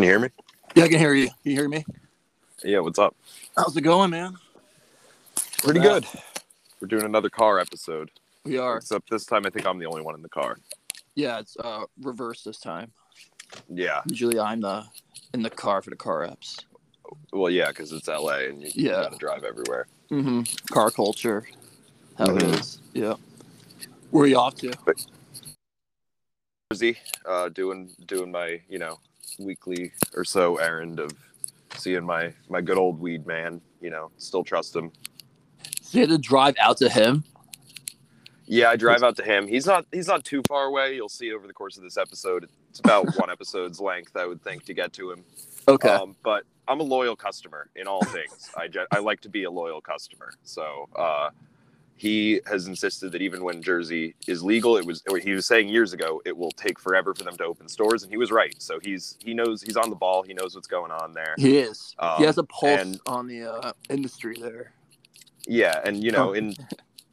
Can you hear me? Yeah, I can hear you. Can you hear me? Yeah, what's up? How's it going, man? Pretty good. We're doing another car episode. We are. Except this time I think I'm the only one in the car. Yeah, it's uh reverse this time. Yeah. Usually I'm the in the car for the car apps. Well, yeah, because it's LA and you, you Yeah. gotta drive everywhere. Mm-hmm. Car culture. How it Mhm. is. Yeah. Where are you off to? Jersey, uh, doing doing my you know weekly or so errand of seeing my my good old weed man. You know, still trust him. So you had to drive out to him. Yeah, I drive out to him. He's not he's not too far away. You'll see over the course of this episode. It's about one episode's length, I would think, to get to him. Okay. Um, but I'm a loyal customer in all things. I, I like to be a loyal customer. So uh, he has insisted that even when Jersey is legal, it was he was saying years ago it will take forever for them to open stores, and he was right. So he's he knows he's on the ball. He knows what's going on there. he is. Um, he has a pulse and- on the uh, industry there. Yeah, and you know Oh. in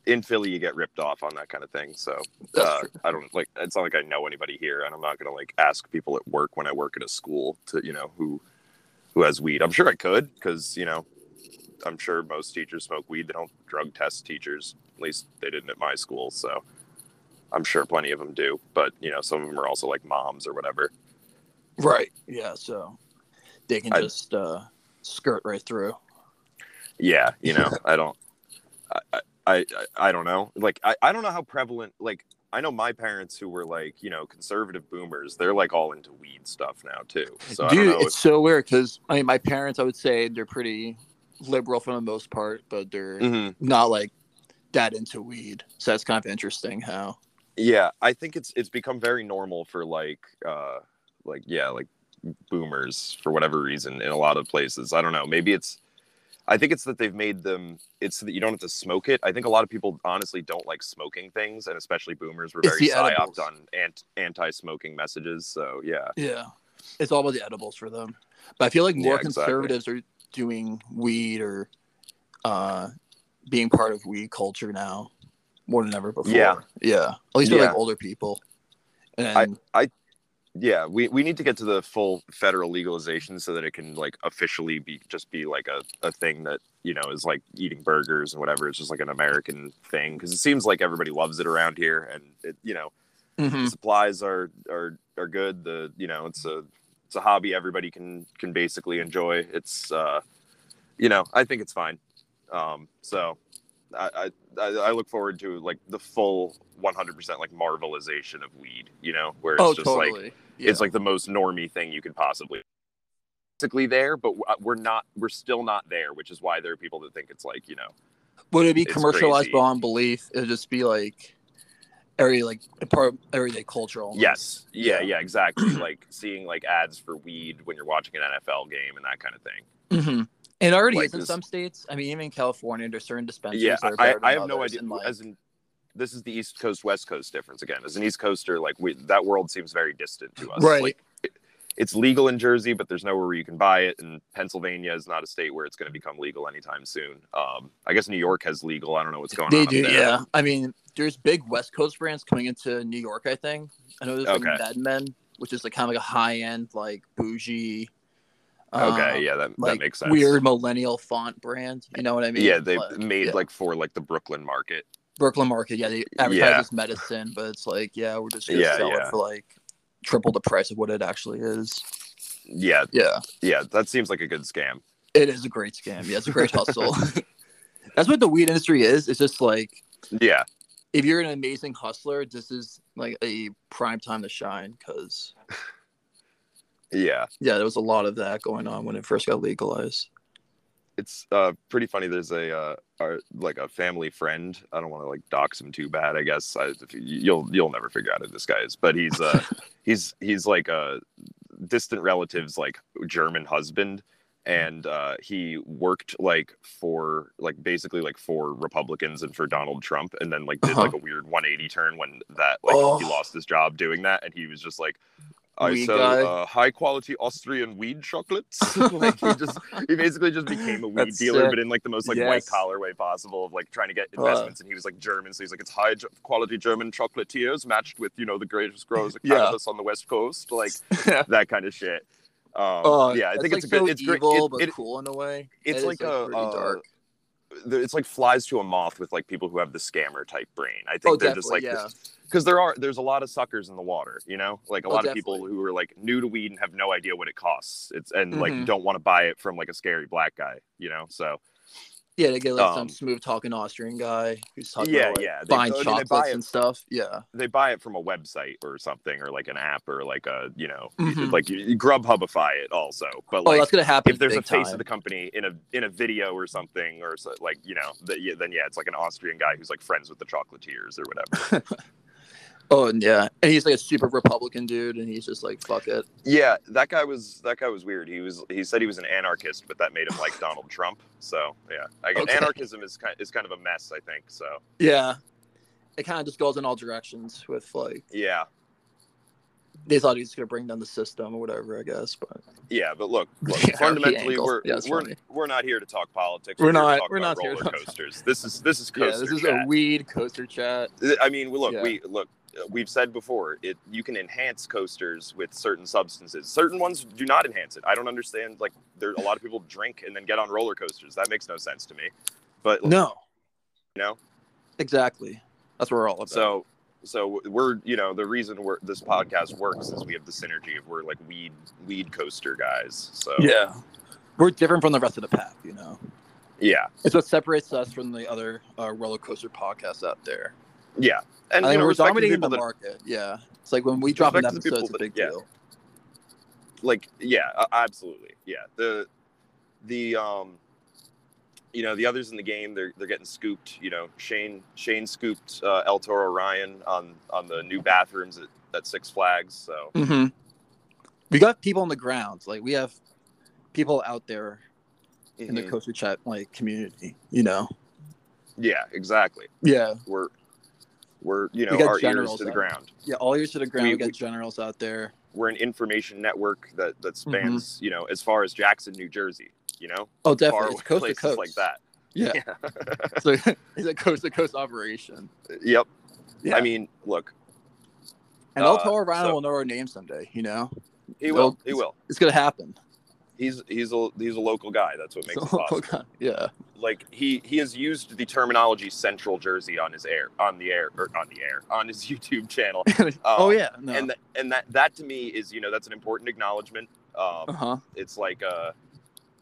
in Philly you get ripped off on that kind of thing. So uh. I don't like it's not like I know anybody here, and I'm not gonna like ask people at work when I work at a school to you know who who has weed. I'm sure I could because you know I'm sure most teachers smoke weed. They don't drug test teachers. At least they didn't at my school. So I'm sure plenty of them do. But you know some of them are also like moms or whatever. Right. Yeah. So they can I- just uh, skirt right through. Yeah, you know I don't. I, I I don't know. Like I, I don't know how prevalent like I know my parents who were like, you know, conservative boomers, they're like all into weed stuff now too. So I don't Dude, know. it's so weird because I mean, my parents, I would say they're pretty liberal for the most part, but they're Mhm. not like that into weed. So that's kind of interesting how. Yeah, I think it's it's become very normal for like uh like yeah, like boomers for whatever reason in a lot of places. I don't know. Maybe it's I think it's that they've made them it's so that you don't have to smoke it. I think a lot of people honestly don't like smoking things and especially boomers were very psyoped on ant- anti-smoking messages. So yeah. Yeah. It's all about the edibles for them. But I feel like more Yeah, exactly. conservatives are doing weed or uh, being part of weed culture now more than ever before. Yeah. Yeah. At least Yeah. like older people. And I, yeah we, we need to get to the full federal legalization so that it can like officially be just be like a, a thing that you know is like eating burgers and whatever it's just like an american thing because it seems like everybody loves it around here and it you know Mhm. supplies are are are good the you know it's a it's a hobby everybody can can basically enjoy it's uh you know i think it's fine um so I, I I look forward to like the full 100% like marvelization of weed, you know, where it's oh, just like yeah. it's like the most normy thing you could possibly basically there but uh, we're not we're still not there which is why there are people that think it's like you know Would it be commercialized crazy. beyond belief? It'd just be like every like part of everyday cultural. Yes yeah Yeah. exactly like seeing like ads for weed when you're watching an nfl game and that kind of thing hmm It already Like is in this- some states. I mean, even in California, there's certain dispensaries. yeah that are I, I have no idea like- as in this is the east coast west coast difference again as an east coaster like we, that world seems very distant to us Right. like it, it's legal in jersey but there's nowhere where you can buy it and pennsylvania is not a state where it's going to become legal anytime soon um i guess new york has legal i don't know what's going they on up do, yeah. I mean, there's big West Coast brands coming into New York. I think I know there's Okay. like MedMen, which is like kind of like a high end, like bougie. Okay, um, yeah, that, like that makes sense. weird millennial font brand. You know what I mean? yeah, they Like, made yeah. like for like the Brooklyn market. Brooklyn Market. Yeah, they advertise Yeah. as medicine, but it's like, yeah, we're just gonna Yeah, sell yeah. it for like triple the price of what it actually is. Yeah, Yeah, yeah, that seems like a good scam. it is a great scam. Yeah, it's a great hustle. That's what the weed industry is. It's just like Yeah, if you're an amazing hustler, this is like a prime time to shine because yeah, yeah, there was a lot of that going on when it first got legalized. it's uh pretty funny. There's a uh our, like a family friend. I don't want to like dox him too bad. I guess I, if you, you'll you'll never figure out who this guy is, but he's uh he's he's like a distant relative's like German husband. And uh, he worked like for like basically like for Republicans and for Donald Trump, and then like did Uh-huh. like a weird 180 turn when that like he Oh. lost his job doing that, and he was just like, I sell uh, high quality Austrian weed chocolates. like he just he basically just became a weed That's dealer, sick. but in like the most like Yes. white collar way possible of like trying to get Uh. investments. and he was like German, so he's like it's high quality German chocolatiers matched with you know the greatest growers of Yeah. cannabis on the west coast, like that kind of shit. Um, Oh, yeah, I think like, it's a good. so it's great. It- but it- cool in a way. it's It is, like a, pretty uh, dark. it's like flies to a moth with like people who have the scammer type brain. I think Oh, they're just like definitely, because there are there's a lot of suckers in the water, you know, like a Oh, lot of people who are like new to weed and have no idea what it costs. It's and Mhm. like don't want to buy it from like a scary black guy, you know. So Yeah, they get like Um, some smooth talking Austrian guy who's talking Yeah, about like, yeah, they- buying I mean, they buy chocolates it- and stuff. Yeah. they buy it from a website or something or like an app or like a you know Mhm. like Grubhubify it also. But oh, like that's gonna happen. if there's a face time. of the company in a in a video or something or so, like you know yeah, then yeah it's like an Austrian guy who's like friends with the chocolatiers or whatever. Oh, yeah, and he's like a super Republican dude, and he's just like, fuck it. yeah, that guy was that guy was weird. He was he said he was an anarchist, but that made him like Donald Trump. So yeah, I guess Okay. anarchism is kind is kind of a mess. I think so. Yeah, it kind of just goes in all directions with like Yeah, they thought he was gonna bring down the system or whatever, I guess. But yeah, but look, look fundamentally angles. we're Yeah, we're funny. we're not here to talk politics. We're here to not- we're not here to roller talk- coasters. This is this is yeah, coaster this is chat. a weed coaster chat. I mean, look, Yeah. we look. We've said before, it you can enhance coasters with certain substances. Certain ones do not enhance it. I don't understand. Like, there a lot of people drink and then get on roller coasters. That makes no sense to me. But No, you know, exactly. That's what we're all about. so so we're you know the reason we're this podcast works is we have the synergy of we're like weed weed coaster guys. So yeah, we're different from the rest of the pack. You know, yeah, it's what separates us from the other uh, roller coaster podcasts out there. Yeah. And I you know, we're dominating people the that- market. Yeah, it's like when we drop an the episode, it's a big that- yeah. deal. like yeah absolutely yeah the the um you know the others in the game they're they're getting scooped you know shane shane scooped uh, el toro ryan on on the new bathrooms at, at six flags so hmm We got people on the ground. Like we have people out there in the Mhm. coaster chat like community. You know. yeah exactly Yeah, we're we're you know our ears generals to the out. ground yeah. All ears to the ground. We- We, got we- generals out there. we're an information network that that Mm-hmm. spans you know as far as jackson new jersey you know Oh, definitely. It's coast to coast. like that Yeah. so it's a coast to coast operation. yep Yeah. i mean look and uh, Toro Ryan so- will know our name someday. You know, he Well, will he will it's gonna happen. He's he's a he's a local guy that's what makes it possible yeah. like he he has used the terminology central jersey on his air on the air or on the air on his youtube channel oh Um, yeah. No. and th- and that that to me is you know that's an important acknowledgement um uh huh. it's like uh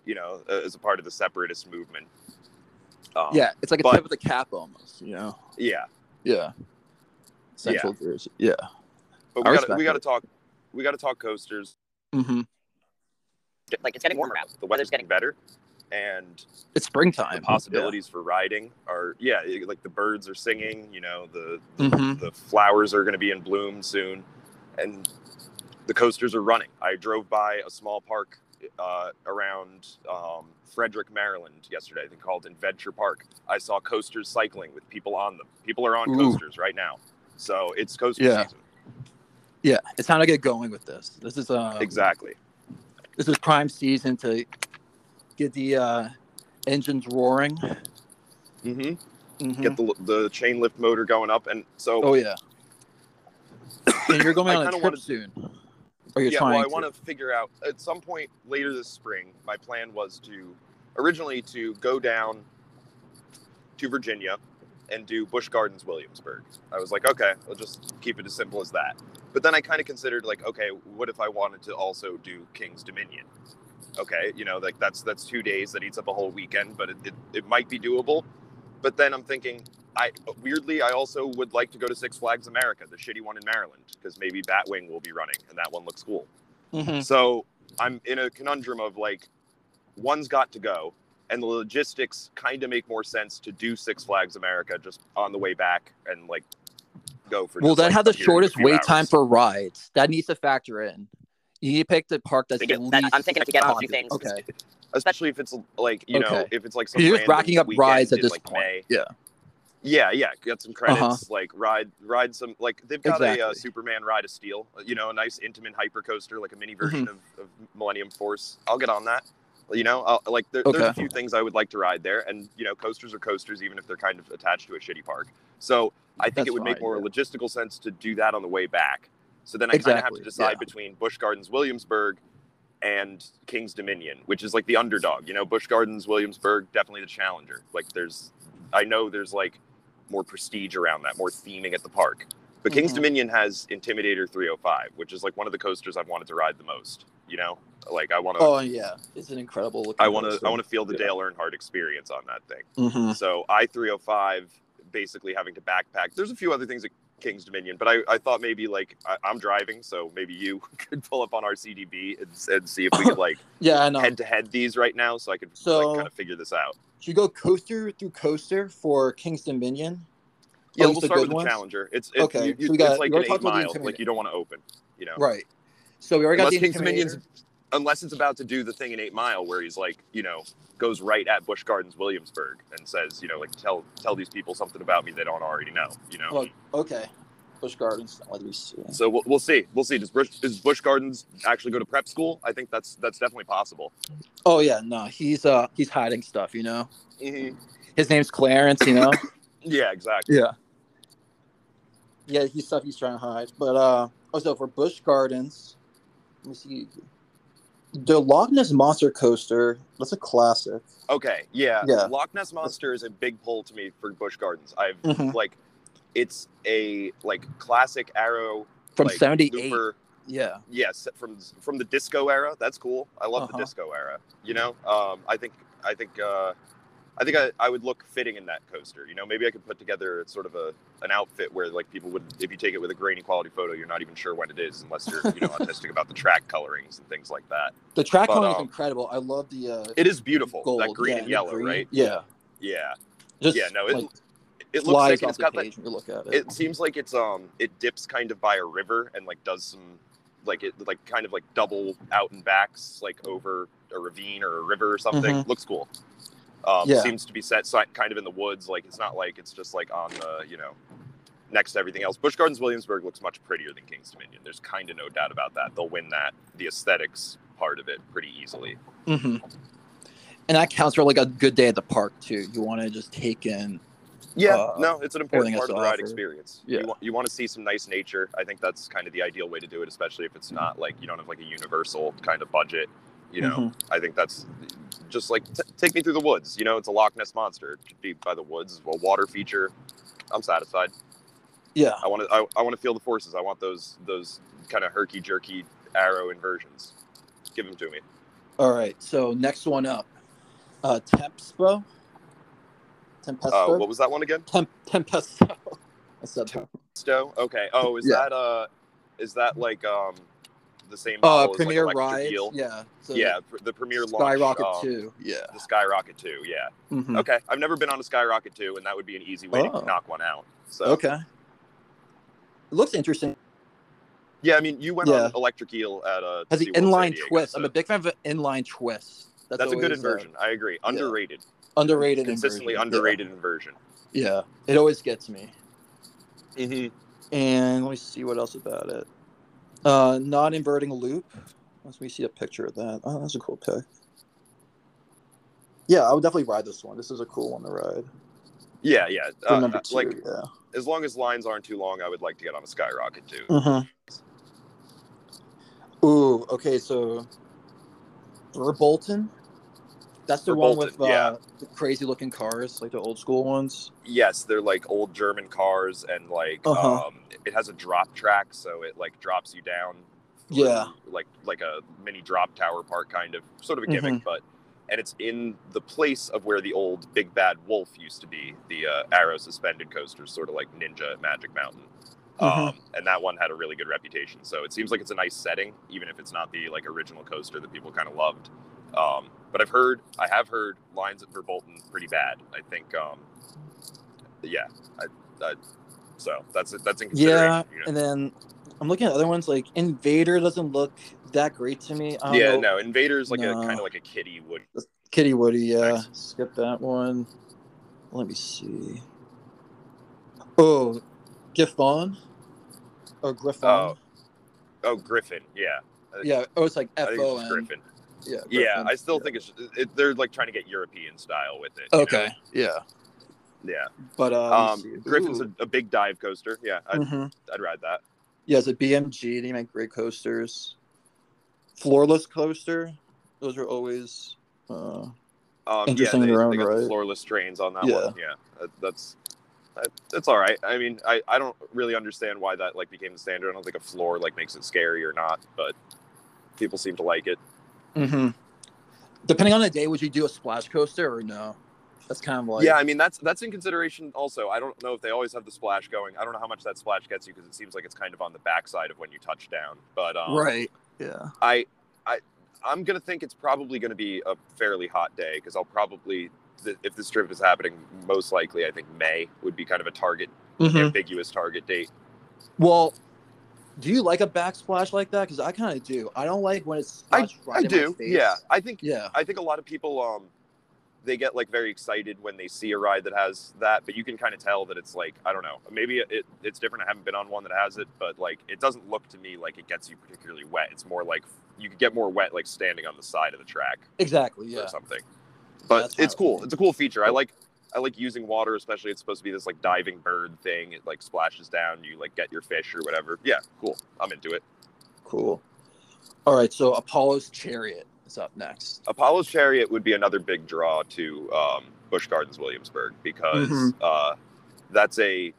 you know uh, as a part of the separatist movement um, Yeah, it's like a but- tip of the cap almost. You know. yeah Yeah. Central Jersey. Yeah. but I we got we got to talk we got to talk coasters Mm-hmm. Like it's getting warmer out. the weather's getting better and It's springtime. the possibilities for riding are yeah like the birds are singing you know the Yeah. Mhm. the flowers are going to be in bloom soon and the coasters are running i drove by a small park uh, around um, frederick maryland yesterday i think called adventure park i saw coasters cycling with people on them people are on Ooh. coasters right now so it's coaster Yeah. season Yeah, it's time to get going with this. This is uh exactly this is prime season to get the uh, engines roaring. hmm Mhm. get the, the chain lift motor going up and so oh yeah. and you're going on a trip wanted- soon. Or you're yeah, trying well, I to. want to figure out at some point later this spring. My plan was to originally to go down to Virginia and do Busch Gardens Williamsburg. I was like, okay, I'll just keep it as simple as that. But then I kind of considered like, okay, what if I wanted to also do King's Dominion? Okay, you know, like that's that's two days that eats up a whole weekend, but it, it, it might be doable. But then I'm thinking, I weirdly I also would like to go to Six Flags America, the shitty one in Maryland, because maybe Batwing will be running and that one looks cool. Mhm. So I'm in a conundrum of like, one's got to go, and the logistics kind of make more sense to do Six Flags America just on the way back and like go for. Well, just, then like, have the a period of a shortest few wait time for rides. That needs to factor in. You need to pick the park that's We the do. That- least. I'm thinking if you get all three popular. things. Okay. especially if it's like you know Okay. if it's like some You're just racking up rides at this like, point. May. Yeah. Yeah, yeah, get some credits. Uh-huh. Like ride, ride some. Like they've got a uh, Superman ride of steel. You know, a nice intimate hyper coaster, like a mini version Mm-hmm. of, of Millennium Force. I'll get on that. You know, I'll, like there, there's a few things I would like to ride there, and you know, coasters are coasters, even if they're kind of attached to a shitty park. So I think That's it would make more yeah. logistical sense to do that on the way back. So then I kind of have to decide yeah. between Busch Gardens, Williamsburg, and King's Dominion, which is like the underdog. You know, Busch Gardens, Williamsburg, definitely the challenger. Like there's, I know there's like more prestige around that, more theming at the park. But King's Mhm. Dominion has Intimidator 305, which is like one of the coasters I've wanted to ride the most. You know, like I want to, Oh yeah, it's an incredible. looking I want to. I want to feel the Yeah. Dale Earnhardt experience on that thing. Mhm. So I 305, basically having to backpack. There's a few other things at King's Dominion, but I, I thought maybe like I, I'm driving, so maybe you could pull up on RCDB and, and see if we could like Yeah, I know. head to head these right now, so I could So- like kind of figure this out. Should you go coaster through coaster for King's Dominion? Yeah, we'll start good with the? Challenger. It's it, Okay, you- you- so we got- it's like we an eight mile. Like you don't want to open, you know. Right. So we already got the King's Dominion's. Unless it's about to do the thing in Eight Mile where he's like, you know, goes right at Busch Gardens Williamsburg and says, you know, like tell tell these people something about me they don't already know, you know. Well, okay. Busch Gardens. Let me see. So we'll, we'll see. We'll see. Does Busch, does Busch Gardens actually go to prep school? I think that's that's definitely possible. Oh yeah, no, he's uh he's hiding stuff. You know, Mm-hmm. his name's Clarence. You know. Yeah, exactly. yeah. Yeah, he's stuff he's trying to hide. But uh, also for Busch Gardens, let me see. The Loch Ness Monster Coaster. That's a classic. Okay. Yeah. Yeah. Loch Ness Monster is a big pull to me for Busch Gardens. I've Mhm. like, it's a like classic arrow From like, '78. looper. Yeah. Yes, from from the disco era. That's cool. I love Uh-huh. the disco era. You know, um, I think I think uh, I think I, I would look fitting in that coaster. You know, maybe I could put together sort of a an outfit where like people would, if you take it with a grainy quality photo, you're not even sure when it is unless you're you know autistic about the track colorings and things like that. The track coloring is um, incredible. I love the uh, It is beautiful. gold. that green yeah, and yellow, green. right? Yeah. Yeah, Just yeah. No, it like, it looks like it's got that. you look at it. It seems like it's um it dips kind of by a river and like does some like it like kind of like double out and backs like over a ravine or a river or something. Looks cool. Um, Yeah. Seems to be set si- kind of in the woods. Like it's not like it's just like on the you know next to everything else. Busch Gardens Williamsburg looks much prettier than King's Dominion. There's kind of no doubt about that. They'll win that the aesthetics part of it pretty easily. hmm And that counts for like a good day at the park too. You want to just take in. Yeah, Uh, no, it's an important part of the ride offer. experience. Yeah. You, want, you want to see some nice nature. I think that's kind of the ideal way to do it, especially if it's not like you don't have like a universal kind of budget. You know, Mhm. I think that's just like t- take me through the woods. You know, it's a Loch Ness monster. It should be by the woods, a water feature. I'm satisfied. Yeah. I want to. I, I want to feel the forces. I want those those kind of herky jerky arrow inversions. Give them to me. All right. So next one up, uh, Tempspo. Tempesto. Uh, what was that one again? Temp- Tempesto. I said. Stowe. Okay. Oh, is Yeah. that uh, is that like um, the same Uh, model as, like, Premier Ride. Eel? Yeah. So yeah, pr- the Premier launch. Skyrocket um, two. Yeah. The Skyrocket 2, yeah. Mhm. Okay, I've never been on a Skyrocket 2, and that would be an easy way Oh. to knock one out. So, Okay. It looks interesting. yeah, I mean, you went Yeah. on Electric Eel at a. Has the Sea World inline Diego, twist. I'm a big fan of an inline twist. That's, That's a good always, uh, inversion. I agree. Underrated. underrated. Consistently inversion. Yeah. underrated inversion. Yeah. It always gets me. Mm-hmm. And let me see what else about it. Uh, non-inverting loop. Let me see a picture of that. Oh, that's a cool pic. Yeah, I would definitely ride this one. This is a cool one to ride. Yeah, yeah. Uh, number two, like, yeah. as long as lines aren't too long, I would like to get on a Skyrocket too. Mm-hmm. Ooh, okay, so Verbolten. That's the one with uh, yeah. the crazy looking cars, like the old school ones. Yes, they're like old German cars, and like Uh-huh. um, it has a drop track, so it like drops you down. Yeah. like like a mini drop tower part, kind of, sort of a gimmick, Mm-hmm. but and it's in the place of where the old Big Bad Wolf used to be, the uh, arrow suspended coaster, sort of like Ninja at Magic Mountain. Mhm. Um, and that one had a really good reputation. So it seems like it's a nice setting, even if it's not the like original coaster that people kind of loved. Um, but I've heard, I have heard lines at Verbolten pretty bad. I think, um, yeah, I, I, so that's that's in consideration. Yeah, you know? and then I'm looking at other ones like Invader doesn't look that great to me. Yeah, know. no, Invader's like a kind of like a kitty wood. Kitty Woody, yeah. Nice. Skip that one. Let me see. Oh, Giffon or Griffon. Oh, Oh, Griffin, yeah, yeah. Oh, it's like F O N. Griffin. Yeah. Yeah, I still think it's it, they're like trying to get European style with it. you know? Okay. Yeah. Yeah. But uh, Um. Griffon's a, a big dive coaster. Yeah, I'd, Mhm. I'd ride that. Yeah, it's a BMG. They make great coasters. floorless coaster. Those are always uh, Um, Interesting yeah, in they, their own they got right. the floorless trains on that Yeah. one. Yeah, that, that's that, that's all right. I mean, I, I don't really understand why that like became the standard. I don't think a floor like makes it scary or not, but people seem to like it. Mm-hmm. depending on the day. Would you do a splash coaster or no? That's kind of like yeah, I mean that's that's in consideration. Also, I don't know if they always have the splash going. I don't know how much that splash gets you because it seems like it's kind of on the backside of when you touch down. But um, right. Yeah. I I I'm gonna think it's probably gonna be a fairly hot day because I'll probably th- if this trip is happening, most likely I think May would be kind of a target Mhm. ambiguous target date. Well, do you like a backsplash like that? Because I kind of do. I don't like when it's I, right I do. Yeah, I think Yeah. I think a lot of people um they get like very excited when they see a ride that has that, but you can kind of tell that it's like I don't know, maybe it, it's different. I haven't been on one that has it, but like it doesn't look to me like it gets you particularly wet. It's more like you could get more wet like standing on the side of the track Exactly. Yeah. or something. But That's it's cool. It's a cool feature. I like I like using water, especially it's supposed to be this like diving bird thing. It like splashes down, you like get your fish or whatever. Yeah, cool. I'm into it. Cool. All right. So Apollo's Chariot is up next. Apollo's Chariot would be another big draw to um, Busch Gardens Williamsburg because Mhm. uh, that's a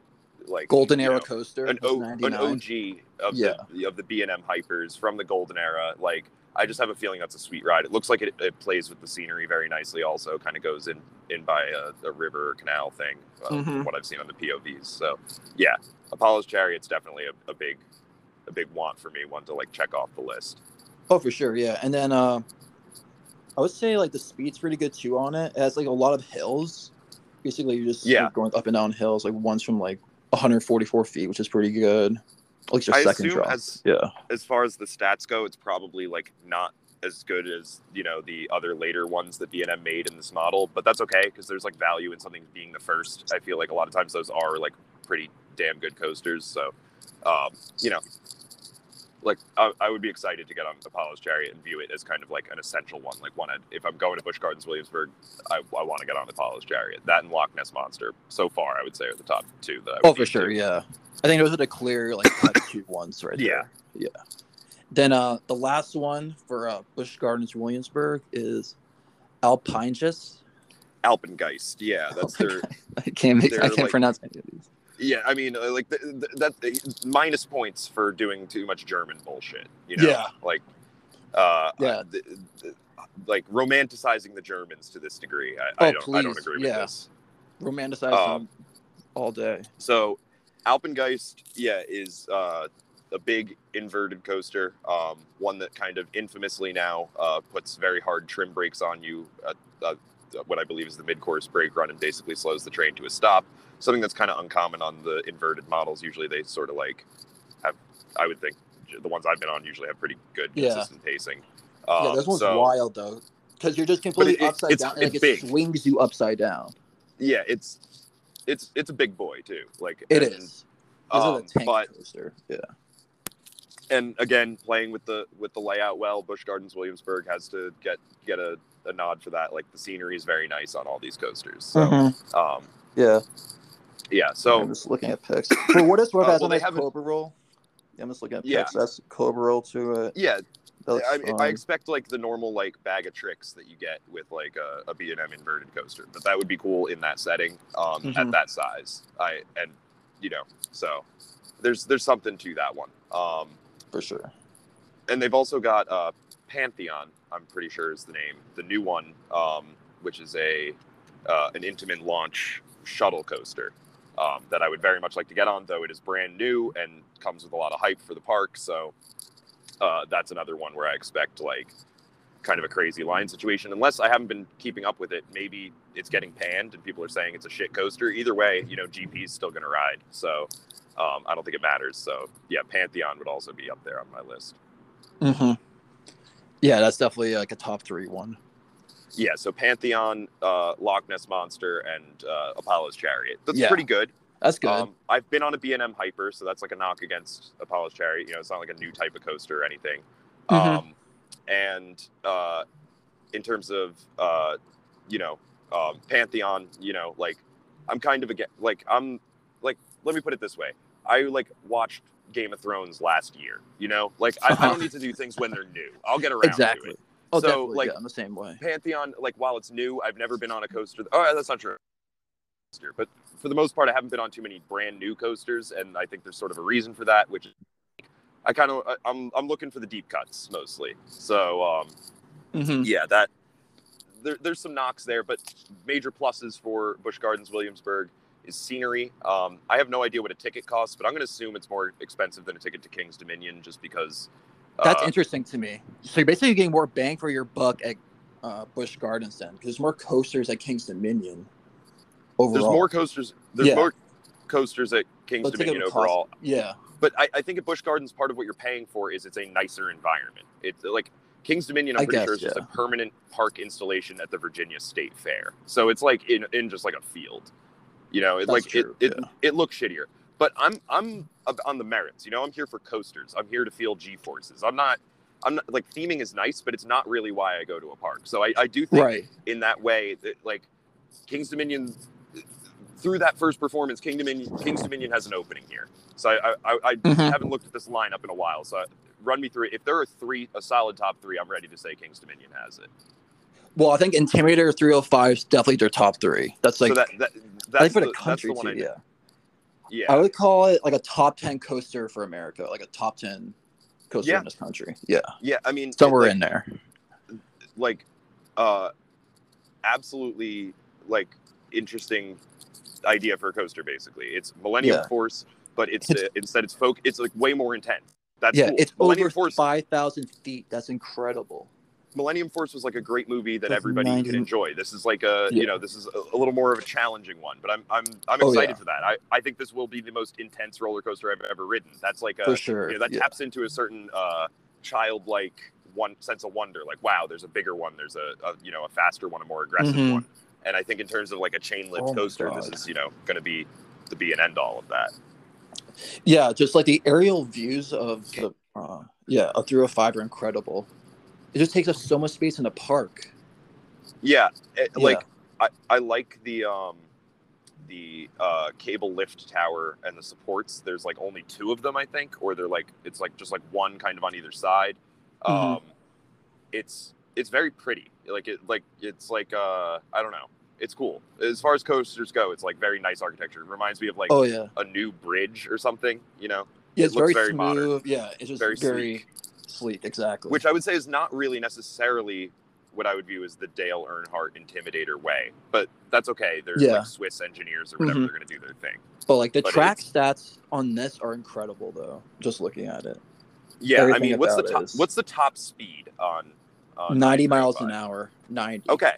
like Golden Era know, coaster. an, o- an OG of Yeah. the of the B and M hypers from the Golden Era. Like I just have a feeling that's a sweet ride. It looks like it, it plays with the scenery very nicely. Also, kind of goes in in by a, a river or canal thing uh, Mhm. from what I've seen on the POVs. So yeah, Apollo's Chariot's definitely a, a big a big want for me. One to like check off the list. Oh, for sure. Yeah. And then uh, I would say like the speed's pretty good too on it. It has like a lot of hills. Basically, you're just like, Yeah. going up and down hills. Like one's from like 144 feet, which is pretty good. Least your I second assume drop. as yeah. as far as the stats go, it's probably like not as good as you know the other later ones that B&M made in this model, but that's okay because there's like value in something being the first. I feel like a lot of times those are like pretty damn good coasters. So, um, you know, like I, I would be excited to get on Apollo's Chariot and view it as kind of like an essential one. Like one, I'd- if I'm going to Busch Gardens Williamsburg, I, I want to get on Apollo's Chariot. That and Loch Ness Monster, so far, I would say are the top two. That Oh, for sure. to- Yeah. I think those are the clear like cut two ones right Yeah. there. Yeah. Then uh the last one for uh Busch Gardens Williamsburg is Alpinegis. Alpengeist, yeah, that's their. I can't make, I can't like- pronounce any of these. Yeah, I mean, uh, like th- th- that minus points for doing too much German bullshit. You know, Yeah. like, uh, Yeah. th- th- like romanticizing the Germans to this degree. I, I Oh, don't, I don't agree yeah. with this. Romanticize Um, them all day. So, Alpengeist, yeah, is uh, a big inverted coaster. Um, one that kind of infamously now uh, puts very hard trim brakes on you. At, uh, what I believe is the mid-course brake run, and basically slows the train to a stop. Something that's kind of uncommon on the inverted models. Usually, they sort of like have. I would think the ones I've been on usually have pretty good Yeah. consistent pacing. yeah, Um, this one's so, wild though, because you're just completely it- upside it's- down, and like, it's it big. swings you upside down. Yeah, it's it's it's a big boy too. Like It and, is. This is um, a tank but coaster. Yeah. and again playing with the with the layout well busch gardens williamsburg has to get get a, a nod for that like the scenery is very nice on all these coasters so Mhm. um Yeah. Yeah So I'm just looking at pics. For what it's worth, Uh, well, they haven't- Cobra roll. Yeah, I'm just looking at Yeah. pics. That's Cobra roll to it. yeah I, I expect like the normal like bag of tricks that you get with like a, a b&m inverted coaster but that would be cool in that setting um Mhm. at that size i and you know so there's there's something to that one um for sure. and they've also got uh, Pantheon. I'm pretty sure is the name, the new one, um, which is a uh, an Intamin launch shuttle coaster um, that I would very much like to get on. Though it is brand new and comes with a lot of hype for the park, so uh, that's another one where I expect like kind of a crazy line situation. Unless I haven't been keeping up with it, maybe it's getting panned and people are saying it's a shit coaster. Either way, you know, GP's still going to ride, so um, I don't think it matters. So yeah, Pantheon would also be up there on my list. hmm Yeah, that's definitely like a top three one. Yeah, so Pantheon, uh, Loch Ness Monster, and uh, Apollo's Chariot. That's Yeah. pretty good. That's good. Um, I've been on a B&M Hyper, so that's like a knock against Apollo's Chariot. You know, it's not like a new type of coaster or anything. Mhm. Um, and uh, in terms of, uh, you know, um, Pantheon, you know, like I'm kind of again, like I'm like, let me put it this way. I like watched Game of Thrones last year. You know, like I, I don't need to do things when they're new. I'll get around to exactly. it. Oh, So, definitely. like- yeah, I'm the same way. Pantheon, like while it's new, I've never been on a coaster. Oh, that's not true. But for the most part, I haven't been on too many brand new coasters, and I think there's sort of a reason for that, which is I kind of I'm I'm looking for the deep cuts mostly. So um, hmm yeah, that there, there's some knocks there, but major pluses for Busch Gardens Williamsburg is scenery. Um, I have no idea what a ticket costs, but I'm going to assume it's more expensive than a ticket to King's Dominion, just because. That's uh, interesting to me. So you're basically getting more bang for your buck at uh, Busch Gardens then, because there's more coasters at King's Dominion. Overall, there's more coasters. There's Yeah. more coasters at King's So Dominion overall. Yeah, But I, I think at Busch Gardens, part of what you're paying for is it's a nicer environment. It's like King's Dominion. I'm I pretty guess, sure it's just a permanent park installation at the Virginia State Fair. So it's like in, in just like a field. You know, it, That's like true, it, it yeah. it looks shittier. But I'm I'm on the merits. You know, I'm here for coasters. I'm here to feel G forces. I'm not. I'm not like theming is nice, but it's not really why I go to a park. So I, I do think right. in that way that like King's Dominion through that first performance, King Dominion King's Dominion has an opening here. So I I, I Mhm. haven't looked at this lineup in a while. So run me through it. If there are three a solid top three, I'm ready to say King's Dominion has it. Well, I think Intimidator 305 is definitely their top three. That's like so that, that that's the, that's the one too. I, Yeah. Yeah. I would call it like a top 10 coaster for America, like a top 10 coaster Yeah. in this country. Yeah, yeah, I mean somewhere like, in there. like uh absolutely like interesting idea for a coaster basically it's millennium Yeah. force but it's, It's- uh, instead it's folk it's like way more intense that's Yeah, cool. it's millennium over force 5,000 feet. That's incredible. Millennium force was like a great movie that That's everybody 90 can enjoy this is like a Yeah. you know this is a, a little more of a challenging one but i'm i'm i'm Oh, excited yeah. for that i i think this will be the most intense roller coaster i've ever ridden that's like a For sure. you know that yeah. taps into a certain uh childlike one sense of wonder like wow there's a bigger one there's a, a you know a faster one a more aggressive Mhm. one and i think in terms of like a chain lift Oh coaster this is you know going to be the be and end all of that Yeah, just like the aerial views of the uh, yeah, through a 305 are incredible. It just takes up so much space in the park. yeah it- Yeah. like i i like the um the uh cable lift tower and the supports. There's like only two of them i think or they're like it's like just like one kind of on either side. Mhm. um it's it's very pretty. Like it like it's like uh i don't know. It's cool. As far as coasters go it's like very nice architecture. It reminds me of like oh yeah, a new bridge or something you know? Yeah, it it's looks very, very modern. Yeah, it's just Very very, sleek. Exactly. which i would say is not really necessarily what i would view as the dale earnhardt intimidator way but that's okay they're Yeah. like swiss engineers or whatever Mhm. they're going to do their thing but like the but track stats on this are incredible though. Just looking at it, yeah i mean what's the top is- what's the top speed on, on 90 miles an hour, 90. okay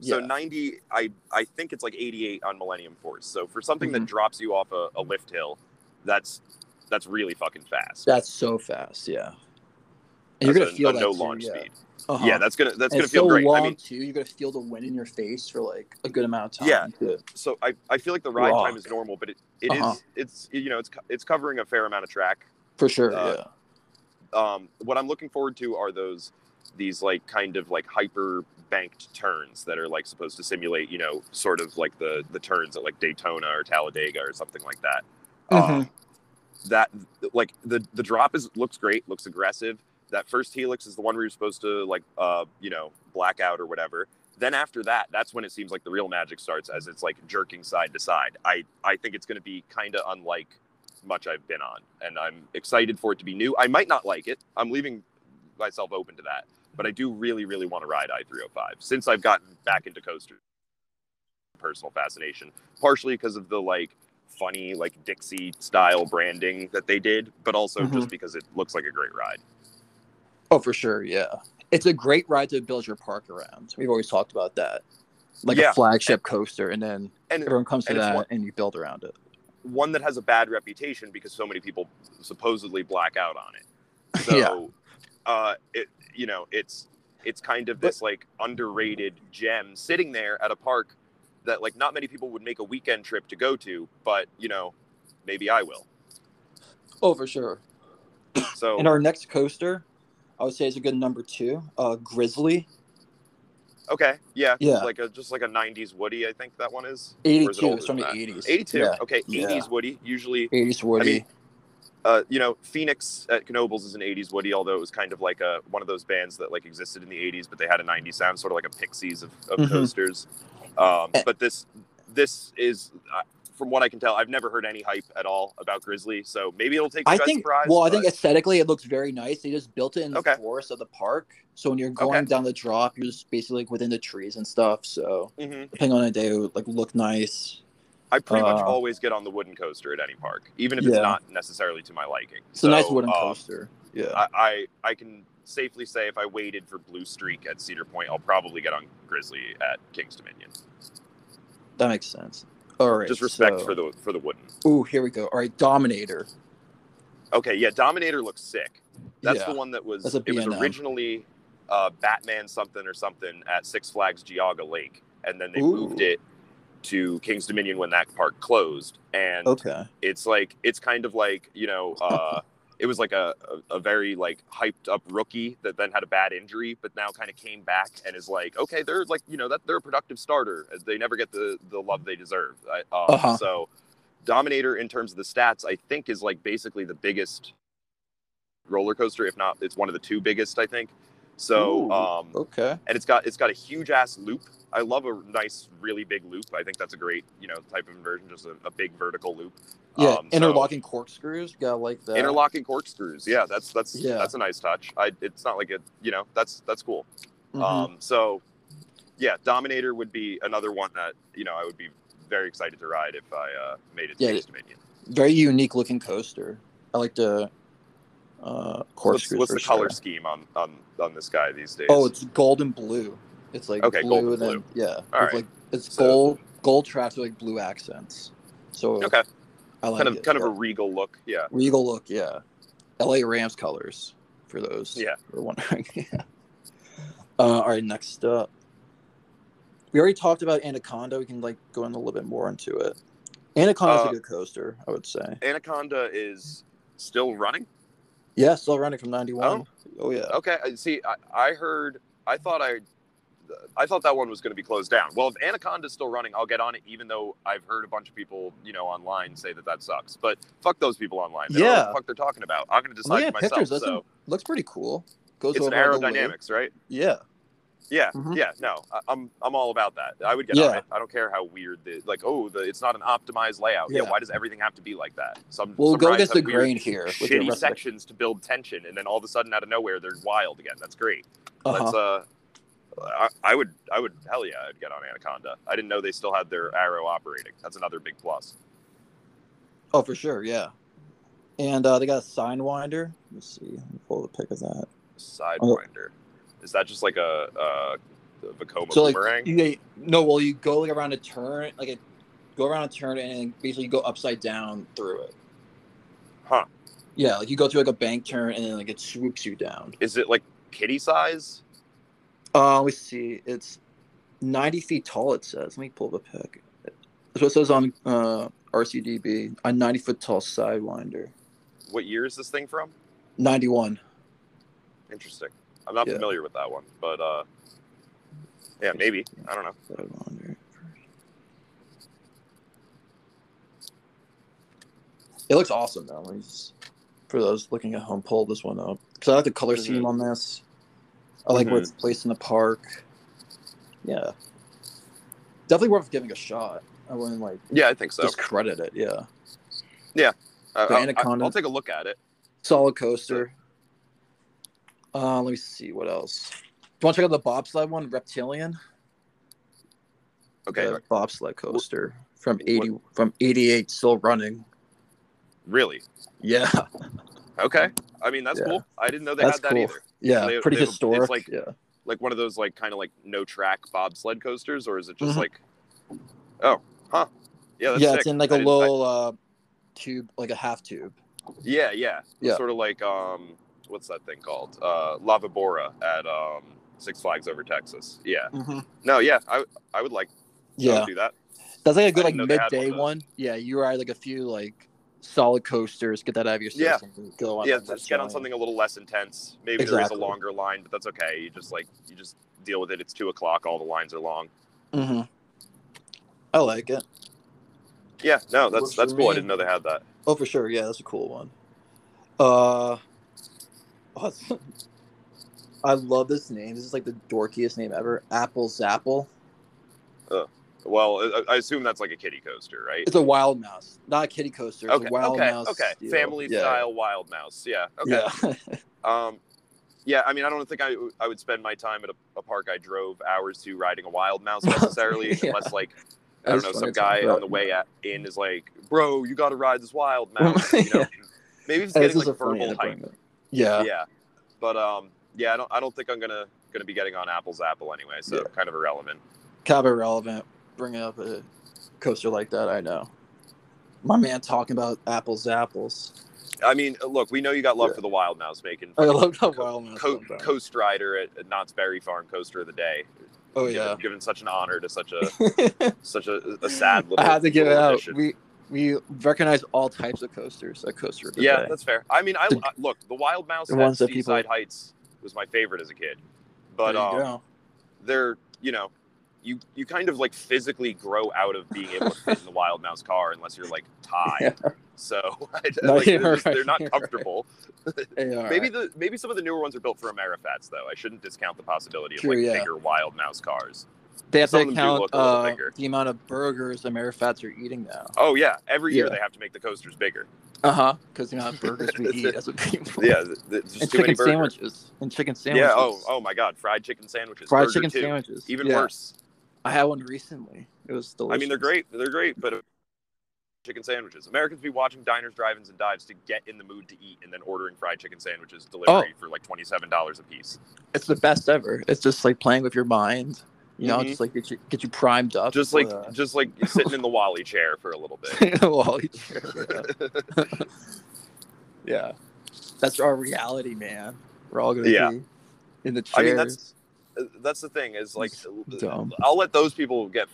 So Yeah. 90, I I think it's like 88 on Millennium Force. So for something Mm-hmm. that drops you off a, a lift hill, that's that's really fucking fast. That's so fast. Yeah. And you're gonna a- feel a that no too, launch yeah. speed. Uh-huh. Yeah, that's gonna that's And gonna feel so great. long I mean, too. You're gonna feel the wind in your face for like a good amount of time. Yeah. too. so I, I feel like the ride time is normal, but it, it is Uh-huh. it's you know it's it's covering a fair amount of track. for sure. Uh, yeah. Um, what I'm looking forward to are those these like kind of like hyper banked turns that are like supposed to simulate you know sort of like the the turns at like Daytona or Talladega or something like that. Um, that like the the drop is looks great, looks aggressive. That first helix is the one where you're supposed to like uh you know black out or whatever. Then after that, that's when it seems like the real magic starts as it's like jerking side to side. I I think it's going to be kind of unlike much I've been on, and I'm excited for it to be new. I might not like it. I'm leaving myself open to that, but I do really really want to ride i305 since I've gotten back into coasters. Personal fascination, partially because of the like funny like Dixie style branding that they did, but also Mhm. just because it looks like a great ride. Oh, for sure. Yeah. It's a great ride to build your park around. We've always talked about that. Like Yeah. a flagship coaster, and then And everyone comes to and that one- and you build around it. one that has a bad reputation because so many people supposedly black out on it. So, Yeah. uh, it you know it's it's kind of this like underrated gem sitting there at a park that like not many people would make a weekend trip to go to, but you know maybe I will. Oh, for sure. So And our next coaster, I would say, is a good number two. Uh, Grizzly, okay, yeah, Yeah. like a just like a '90s Woody, I think that one is. Or is it eighty-two. It's from the that? eighties. 82. Yeah. Okay, Yeah. 80s Woody. Usually, Eighties Woody. mean, uh, you know, Phoenix at Knoebels is an '80s Woody, although it was kind of like a one of those bands that like existed in the '80s, but they had a '90s sound, sort of like a Pixies of, of Mhm. coasters. Um, Eh. but this this is, from what I can tell, I've never heard any hype at all about Grizzly, so maybe it'll take I think. surprise. Well, I think aesthetically it looks very nice. They just built it in the Okay. forest of the park, so when you're going Okay. down the drop, you're just basically like within the trees and stuff. So Mhm. depending on the day, it would like look nice. I pretty much Uh, always get on the wooden coaster at any park, even if it's not necessarily to my liking. It's a nice wooden um, coaster. Yeah. I, I I can safely say if I waited for Blue Streak at Cedar Point, I'll probably get on Grizzly at King's Dominion. That makes sense. All right. Just respect so- for the for the wooden. Ooh, here we go. All right, Dominator. Okay, yeah, Dominator looks sick. That's yeah. the one that was it was originally uh, Batman something or something at Six Flags Geauga Lake, and then they Ooh. moved it to King's Dominion when that park closed. And Okay. it's like it's kind of like you know uh it was like a, a, a very like hyped up rookie that then had a bad injury but now kind of came back and is like okay they're like you know that they're a productive starter. They never get the the love they deserve. Um, Uh-huh. so dominator in terms of the stats i think is like basically the biggest roller coaster if not it's one of the two biggest i think so Ooh. um Okay. and it's got it's got a huge ass loop. I love a nice, really big loop. I think that's a great you know type of inversion, just a, a big vertical loop. Yeah. Um, so- interlocking corkscrews. You gotta like that. interlocking corkscrews. Yeah, that's that's Yeah. that's a nice touch. I it's not like it, you know, that's that's cool. Mhm. Um, so yeah, Dominator would be another one that you know I would be very excited to ride if I uh, made it to Yeah, Dominion. Very unique looking coaster. I like the uh What's, what's for the color scheme on on on this guy these days? Oh, it's gold and blue. It's like Okay, blue and and then blue. yeah, All it's right. like it's So- gold gold tracks with like blue accents. So okay, I like kind of it. kind of a regal look. Yeah, regal look. Yeah, L.A. Rams colors for those. Yeah. who are wondering. yeah. Uh, all right, next up, we already talked about Anaconda. We can like go in a little bit more into it. Anaconda's Uh, a good coaster, I would say. Anaconda is still running. Yeah, still running from '91. Oh, yeah. Okay, see, I, I heard, I thought I, I thought that one was going to be closed down. Well, if Anaconda's still running, I'll get on it, even though I've heard a bunch of people, you know, online say that that sucks. But fuck those people online. They don't know what Yeah. the fuck they're talking about. I'm going to decide looking for myself. pictures. So looks pretty cool. Goes it's over all the lake. aerodynamics, right? Yeah. Yeah, Mhm. yeah. No, I, I'm I'm all about that. I would get on Yeah. it. I don't care how weird the like. Oh, the it's not an optimized layout. Yeah. Yeah. why does everything have to be like that? Some We'll some go against the grain here. Shitty rest of the- sections to build tension, and then all of a sudden, out of nowhere, they're wild again. That's great. Uh-huh. Let's uh, I, I would I would hell yeah, I'd get on Anaconda. I didn't know they still had their arrow operating. That's another big plus. Oh, for sure. Yeah. And uh, they got a sidewinder. Let's see. Let me pull the pic of that. Sidewinder. Is that just like a uh, the Vekoma So like, boomerang? you, no, well, you go like around a turn, like a, go around a turn, and basically go upside down through it. Huh? Yeah, like you go through like a bank turn, and then like it swoops you down. Is it like kitty size? Uh, let me see. It's ninety feet tall. It says. Let me pull the pic. That's what it says on uh, RCDB. A ninety foot tall sidewinder. What year is this thing from? Ninety one. Interesting. I'm not Yeah. familiar with that one, but uh, yeah, maybe. I don't know. It looks awesome though. Let me just- for those looking at home, pull this one up because I like the color scheme Mhm. on this. I like where Mhm. it's placed in the park. Yeah, definitely worth giving a shot. I wouldn't like Yeah, I think so. discredit it. Yeah, Uh, I'll, Anaconda. I'll take a look at it. solid coaster. Uh, let me see what else. Do you want to check out the bobsled one, Reptilian? Okay, the bobsled coaster from eighty from eighty eight, still running. really? Yeah, Okay. I mean, that's Yeah. cool. I didn't know they That's had that cool. either. yeah, They- pretty they a- it's historic. like- yeah, Like one of those, like kind of like no track bobsled coasters, or is it just Mhm. like? Oh, huh. Yeah, that's yeah, sick. it's in like I a didn't- I- little uh, tube, like a half tube. yeah, yeah, Yeah. Sort of like um, what's that thing called? Uh, La Vibora at um Six Flags over Texas. Yeah. No, yeah, I I would like. Yeah, would do that. that's like a good like didn't know they had midday one one. Yeah, you ride like a few like solid coasters, get that out of your Yeah. system. and Go on. yeah, just get on something a little less intense. Maybe there is a longer line, but that's okay. You just like you just deal with it. It's two o'clock. All the lines are long. Mm-hmm. I like it. Yeah, no, that's Works that's cool. I didn't know they had that. Oh, for sure. Yeah, that's a cool one. Uh, it's- I love this name. This is like the dorkiest name ever. Apple Zapple. Well, I, assume that's like a kiddie coaster, right? It's a wild mouse, not a kitty coaster. It's Okay, a wild okay, mouse. okay. steel. Family Yeah. style wild mouse. Yeah. Okay. Yeah. Um, yeah. I mean, I don't think I I would spend my time at a, a park I drove hours to riding a wild mouse necessarily, Yeah. unless like I don't know some guy on the way at, in is like, bro, you got to ride this wild mouse. You know, maybe it's This getting like verbal hype. Yeah. Yeah. But um, yeah, I don't I don't think I'm gonna gonna be getting on Apple's Apple anyway, so Yeah. kind of irrelevant. kind of irrelevant bringing up a coaster like that. I know. My man talking about apples, apples. I mean, look, we know you got love Yeah. for the wild mouse making I love how Co- wild mouse. co- coast rider at, at Knott's Berry Farm Coaster of the Day. oh given, yeah. given such an honor to such a such a, a sad little. I had to give it out. We we recognize all types of coasters at Coaster of yeah, Day. that's fair. I mean, I, The- look the Wild Mouse the at ones that people- Seaside Heights was my favorite as a kid, but There you um, they're you know. You, you kind of like physically grow out of being able to fit in the wild mouse car unless you're like tied. Yeah. So I, No, like, they're, just- they're not comfortable. They are. Maybe the maybe some of the newer ones are built for Amerifats though. I shouldn't discount the possibility of True, like yeah. bigger wild mouse cars. They have some to of them do count look a little uh, the amount of burgers the Amerifats are eating now. Oh yeah, every year Yeah. they have to make the coasters bigger. Uh huh. Because the amount of burgers we eat as a people. Yeah, And too chicken sandwiches. And chicken sandwiches. Yeah. Oh, oh my God, fried chicken sandwiches. Fried Burger chicken too. sandwiches. Even Yeah. worse. I had one recently. It was delicious. I mean, they're great. They're great, but chicken sandwiches. Americans be watching diners, drive-ins, and dives to get in the mood to eat, and then ordering fried chicken sandwiches delivery Oh. for like twenty-seven dollars a piece. It's the best ever. It's just like playing with your mind. You know, Mhm. just like get you get you primed up. Just like, just like sitting in the WALL-E chair for a little bit. You share it. yeah, that's our reality, man. We're all gonna Yeah. be in the chairs. I mean, that's- that's the thing is like dumb. I'll let those people get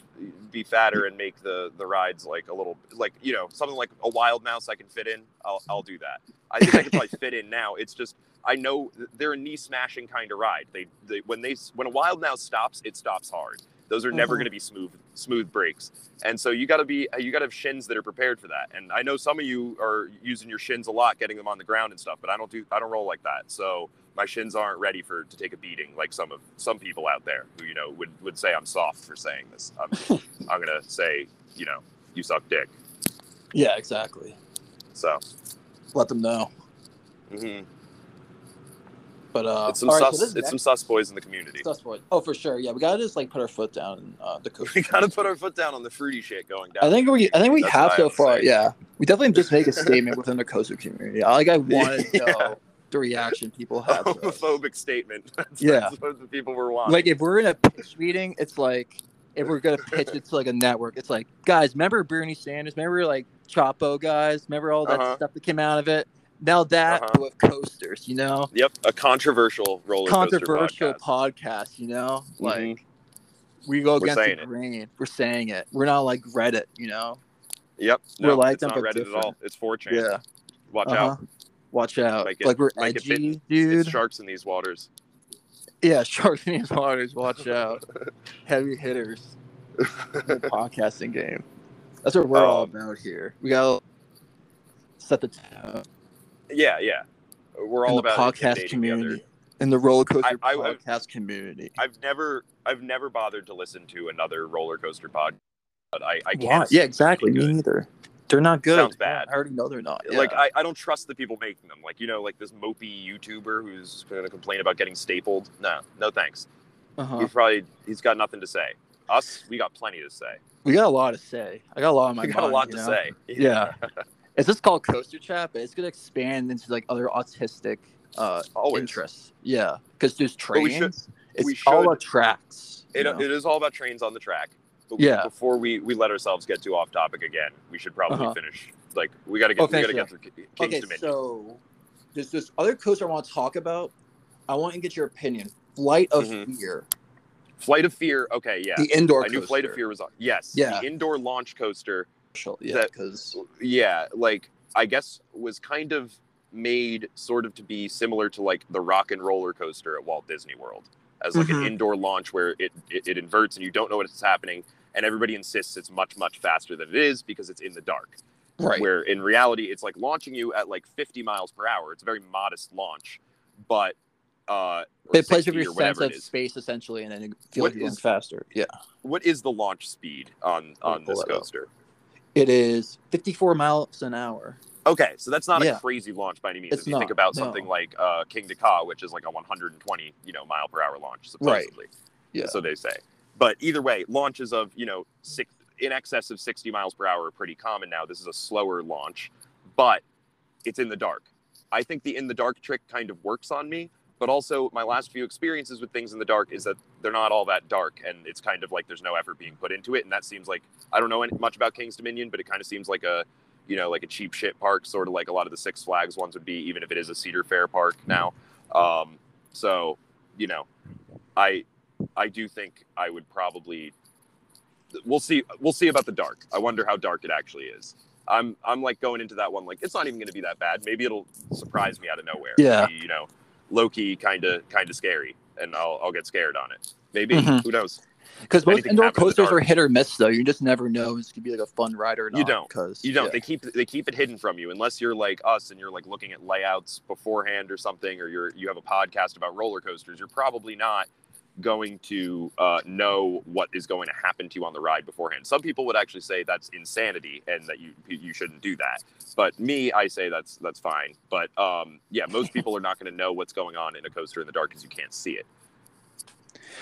be fatter and make the the rides like a little like you know something like a wild mouse I can fit in. I'll I'll do that. I think I could probably fit in now. It's just I know they're a knee smashing kind of ride. They they when they when a wild now stops, it stops hard. Those are never Mhm. going to be smooth smooth breaks. And so you got to be you got to have shins that are prepared for that. And I know some of you are using your shins a lot, getting them on the ground and stuff. But I don't do I don't roll like that. So my shins aren't ready for to take a beating like some of some people out there who you know would would say I'm soft for saying this. I'm I'm gonna say you know you suck dick. yeah, exactly. So Let them know. mhm. But uh, it's some right, sus so it's some sus boys in the community. sus boy. Oh, for sure. Yeah, we gotta just like put our foot down in uh, the. We gotta put our foot down on the fruity shit going down. I think we, I think we That's have so far. say. Yeah, we definitely just make a statement within the coaster community. Like, I want to Yeah. know the reaction people have. homophobic statement. That's, Yeah. that's what the people were wanting. Like, if we're in a pitch meeting, it's like if we're gonna pitch it to like a network, it's like, guys, remember Bernie Sanders? Remember like Chapo guys? Remember all that Uh-huh. stuff that came out of it? Now that Uh-huh. with coasters, you know, yep, a controversial roller controversial coaster podcast. podcast, you know, Mhm. like. We go against the it. grain. We're saying it. We're not like Reddit, you know. Yep, We're like it's them, not Reddit at all. It's 4chan. Yeah. Watch Uh-huh. out. Watch out. Like we're edgy, dude. It's sharks in these waters. Yeah, sharks in these waters. Watch out. Heavy hitters. the podcasting game. That's what we're all Um, about here. We gotta set the tone Yeah, yeah. We're in all the about podcast the other. community, in the roller coaster I- I- podcast community. I've never, I've never bothered to listen to another roller coaster pod, but I, I can't. Yeah, exactly. Me neither. They're not good. Sounds bad. I already know they're not. Like I, I don't trust the people making them. Like you know, like this mopey YouTuber who's going to complain about getting stapled. No, no thanks. uh-huh. He's probably he's got nothing to say. Us, we got plenty to say. we got a lot to say. I got a lot on my We got mind, a lot to know? say. Yeah. It's just called Coaster Chat, but it's gonna expand into like other autistic uh Always. interests. Yeah, because there's trains. should- it's we all should- about tracks. It, it is all about trains on the track. But Yeah. Before we, we let ourselves get too off topic again, we should probably Uh-huh. finish. Like we got to get Oh, we got to finish get through King's okay, Dominion. so there's this other coaster I want to talk about. I want to get your opinion. Flight of Mhm. Fear, Flight of Fear. Okay, yeah. the indoor. I knew Flight of. Fear was on. Yes. Yeah. The indoor launch coaster. Yeah, because Yeah, like I guess was kind of made sort of to be similar to like the rock and roller coaster at Walt Disney World as like Mhm. an indoor launch where it, it it inverts and you don't know what is happening and everybody insists it's much much faster than it is because it's in the dark. Right. Where in reality, it's like launching you at like 50 miles per hour. It's a very modest launch, but uh, It plays with your sense of space essentially, and then you feel What like you're going is- faster. Yeah. What is the launch speed on on this coaster? up. It is 54 miles an hour. Okay, so that's not Yeah. a crazy launch by any means. It's if you think not, about no. something like uh, Kingda Ka, which is like a 120 you know mile per hour launch, supposedly. Right. Yeah. So they say. But either way, launches of you know six in excess of 60 miles per hour are pretty common now. This is a slower launch, but it's in the dark. I think the in the dark trick kind of works on me. But also, my last few experiences with things in the dark is that they're not all that dark, and it's kind of like there's no effort being put into it. And that seems like I don't know much about King's Dominion, but it kind of seems like a you know, like a cheap shit park, sort of like a lot of the Six Flags ones would be, even if it is a Cedar Fair park now. Um, so, you know, I I do think I would probably we'll see we'll see about the dark. I wonder how dark it actually is. I'm I'm like going into that one like it's not even going to be that bad. Maybe it'll surprise me out of nowhere. Yeah. Be, you know, Loki kind of kind of scary, and I'll I'll get scared on it. Maybe Mhm. who knows? Because most indoor in coasters are hit or miss, though. You just never know it's gonna be like a fun ride or not. You don't. Because You don't. Yeah. They keep they keep it hidden from you unless you're like us and you're like looking at layouts beforehand or something, or you're you have a podcast about roller coasters. You're probably not going to uh, know what is going to happen to you on the ride beforehand. Some people would actually say that's insanity and that you you shouldn't do that. But me, I say that's that's fine. But um, yeah, most people are not going to know what's going on in a coaster in the dark because you can't see it.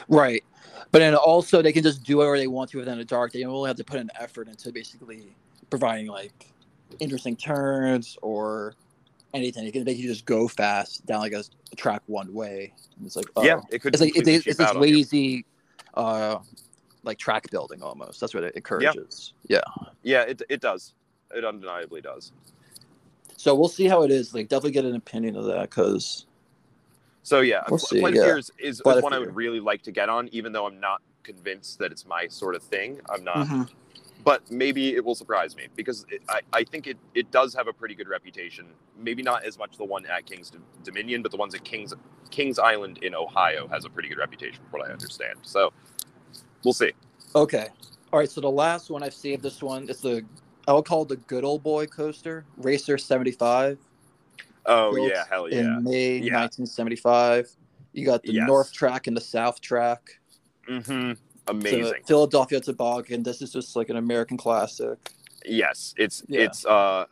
Right. But then also they can just do whatever they want to within the dark. They don't really have to put an effort into basically providing like interesting turns or anything. They can they can just go fast down like a track one way. And it's like oh. Yeah, it could. it's like it's, it's, this you. lazy uh like track building almost. That's what it encourages. Yeah. Yeah, it it does. It undeniably does. So we'll see how it is. Like definitely get an opinion of that because So yeah, We'll see, Flight yeah. of Fears is, is one I would really like to get on, even though I'm not convinced that it's my sort of thing. I'm not, Mm-hmm. But maybe it will surprise me because it, I, I think it, it does have a pretty good reputation. Maybe not as much the one at King's Dominion, but the ones at King's King's Island in Ohio has a pretty good reputation, from what I understand. So we'll see. Okay. All right. So the last one I've saved this one. is the I would call it the good old boy coaster, Racer 75. Oh yeah, hell yeah. In May Yeah. 1975. You got the Yes. north track and the south track. hmm The Amazing. Philadelphia Toboggan. This is just like an American classic. Yes, it's Yeah. it's uh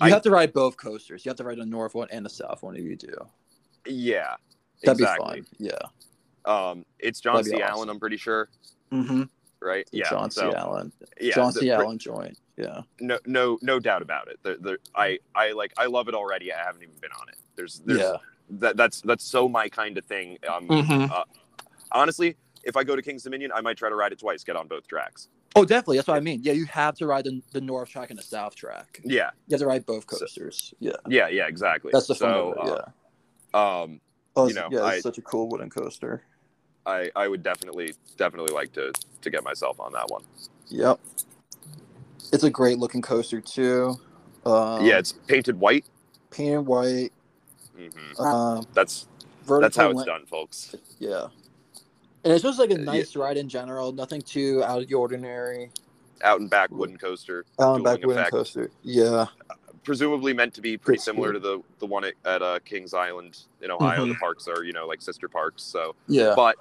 You I- have to ride both coasters. You have to ride the north one and the south one if you do. yeah. That'd exactly. be fun. Yeah. Um, it's John That'd C. Allen, awesome. I'm pretty sure, Mm-hmm. right? Yeah. John C. so, Allen. Yeah, John C. pr- Allen joint. Yeah. No, no, no doubt about it. The, the, I, I like, I love it already. I haven't even been on it. There's, there's Yeah. that, that's, that's so my kind of thing. Um, Mhm. honestly, if I go to King's Dominion, I might try to ride it twice, get on both tracks. Oh, definitely. That's what I mean. Yeah, you have to ride the, the north track and the south track. Yeah, You have to ride both So- coasters. yeah. yeah, yeah, exactly. That's the fun so, of it. Yeah. uh, um, Oh, you know, yeah, I- it's such a cool wooden coaster. I, I would definitely, definitely like to, to get myself on that one. Yep. It's a great looking coaster too. Um, yeah, it's painted white. painted white. hmm Um, That's, that's how it's done, folks. Yeah. And it's just like a Uh, yeah. nice ride in general. Nothing too out of the ordinary. Out and back wooden coaster. Alan dueling back wooden effect. coaster. Yeah. presumably meant to be pretty similar sweet. to the the one at, at uh, Kings Island in Ohio. Mhm. The parks are you know like sister parks, so Yeah. but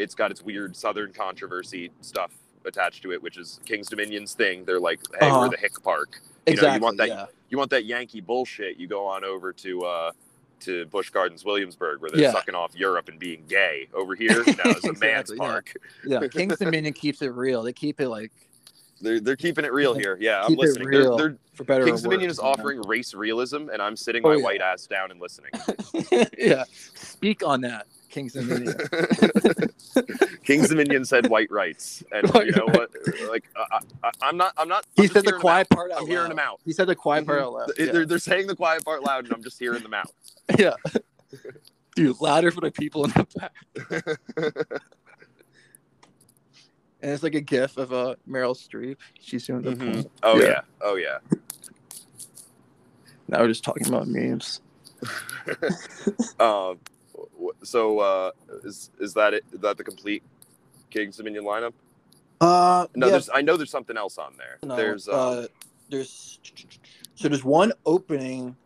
it's got its weird Southern controversy stuff attached to it, which is King's Dominion's thing. They're like, hey, Uh-huh. we're the hick park. you know, you want that- yeah. You want that Yankee bullshit? You go on over to. uh to Busch Gardens, Williamsburg, where they're Yeah. sucking off Europe and being gay. Over here, no, it's a man's Exactly, yeah. park. Yeah. King's Dominion keeps it real. They keep it like They're, they're keeping it real here. Yeah, I'm listening. They're, they're, for better. King's Dominion is offering race realism, and I'm sitting Oh, my yeah. white ass down and listening. yeah. Speak on that, King's Dominion. King's Dominion said white rights, and White you know what? Like I, I, I'm not. I'm not. he I'm said the quiet part out. out I'm hearing loud. them out. He said the quiet part Mhm. out loud. They- Yeah. They're, they're saying the quiet part loud, and I'm just hearing them out. yeah. Dude, louder for the people in the back. And it's like a gif of uh, Meryl Streep. She's doing the Mhm. Oh Yeah. yeah. Oh yeah. Now we're just talking about memes. Um. So uh, is is that it? Is that the complete King's Dominion lineup? Uh, No, yeah, there's. I know there's something else on there. no, there's. Um, uh, there's so there's one opening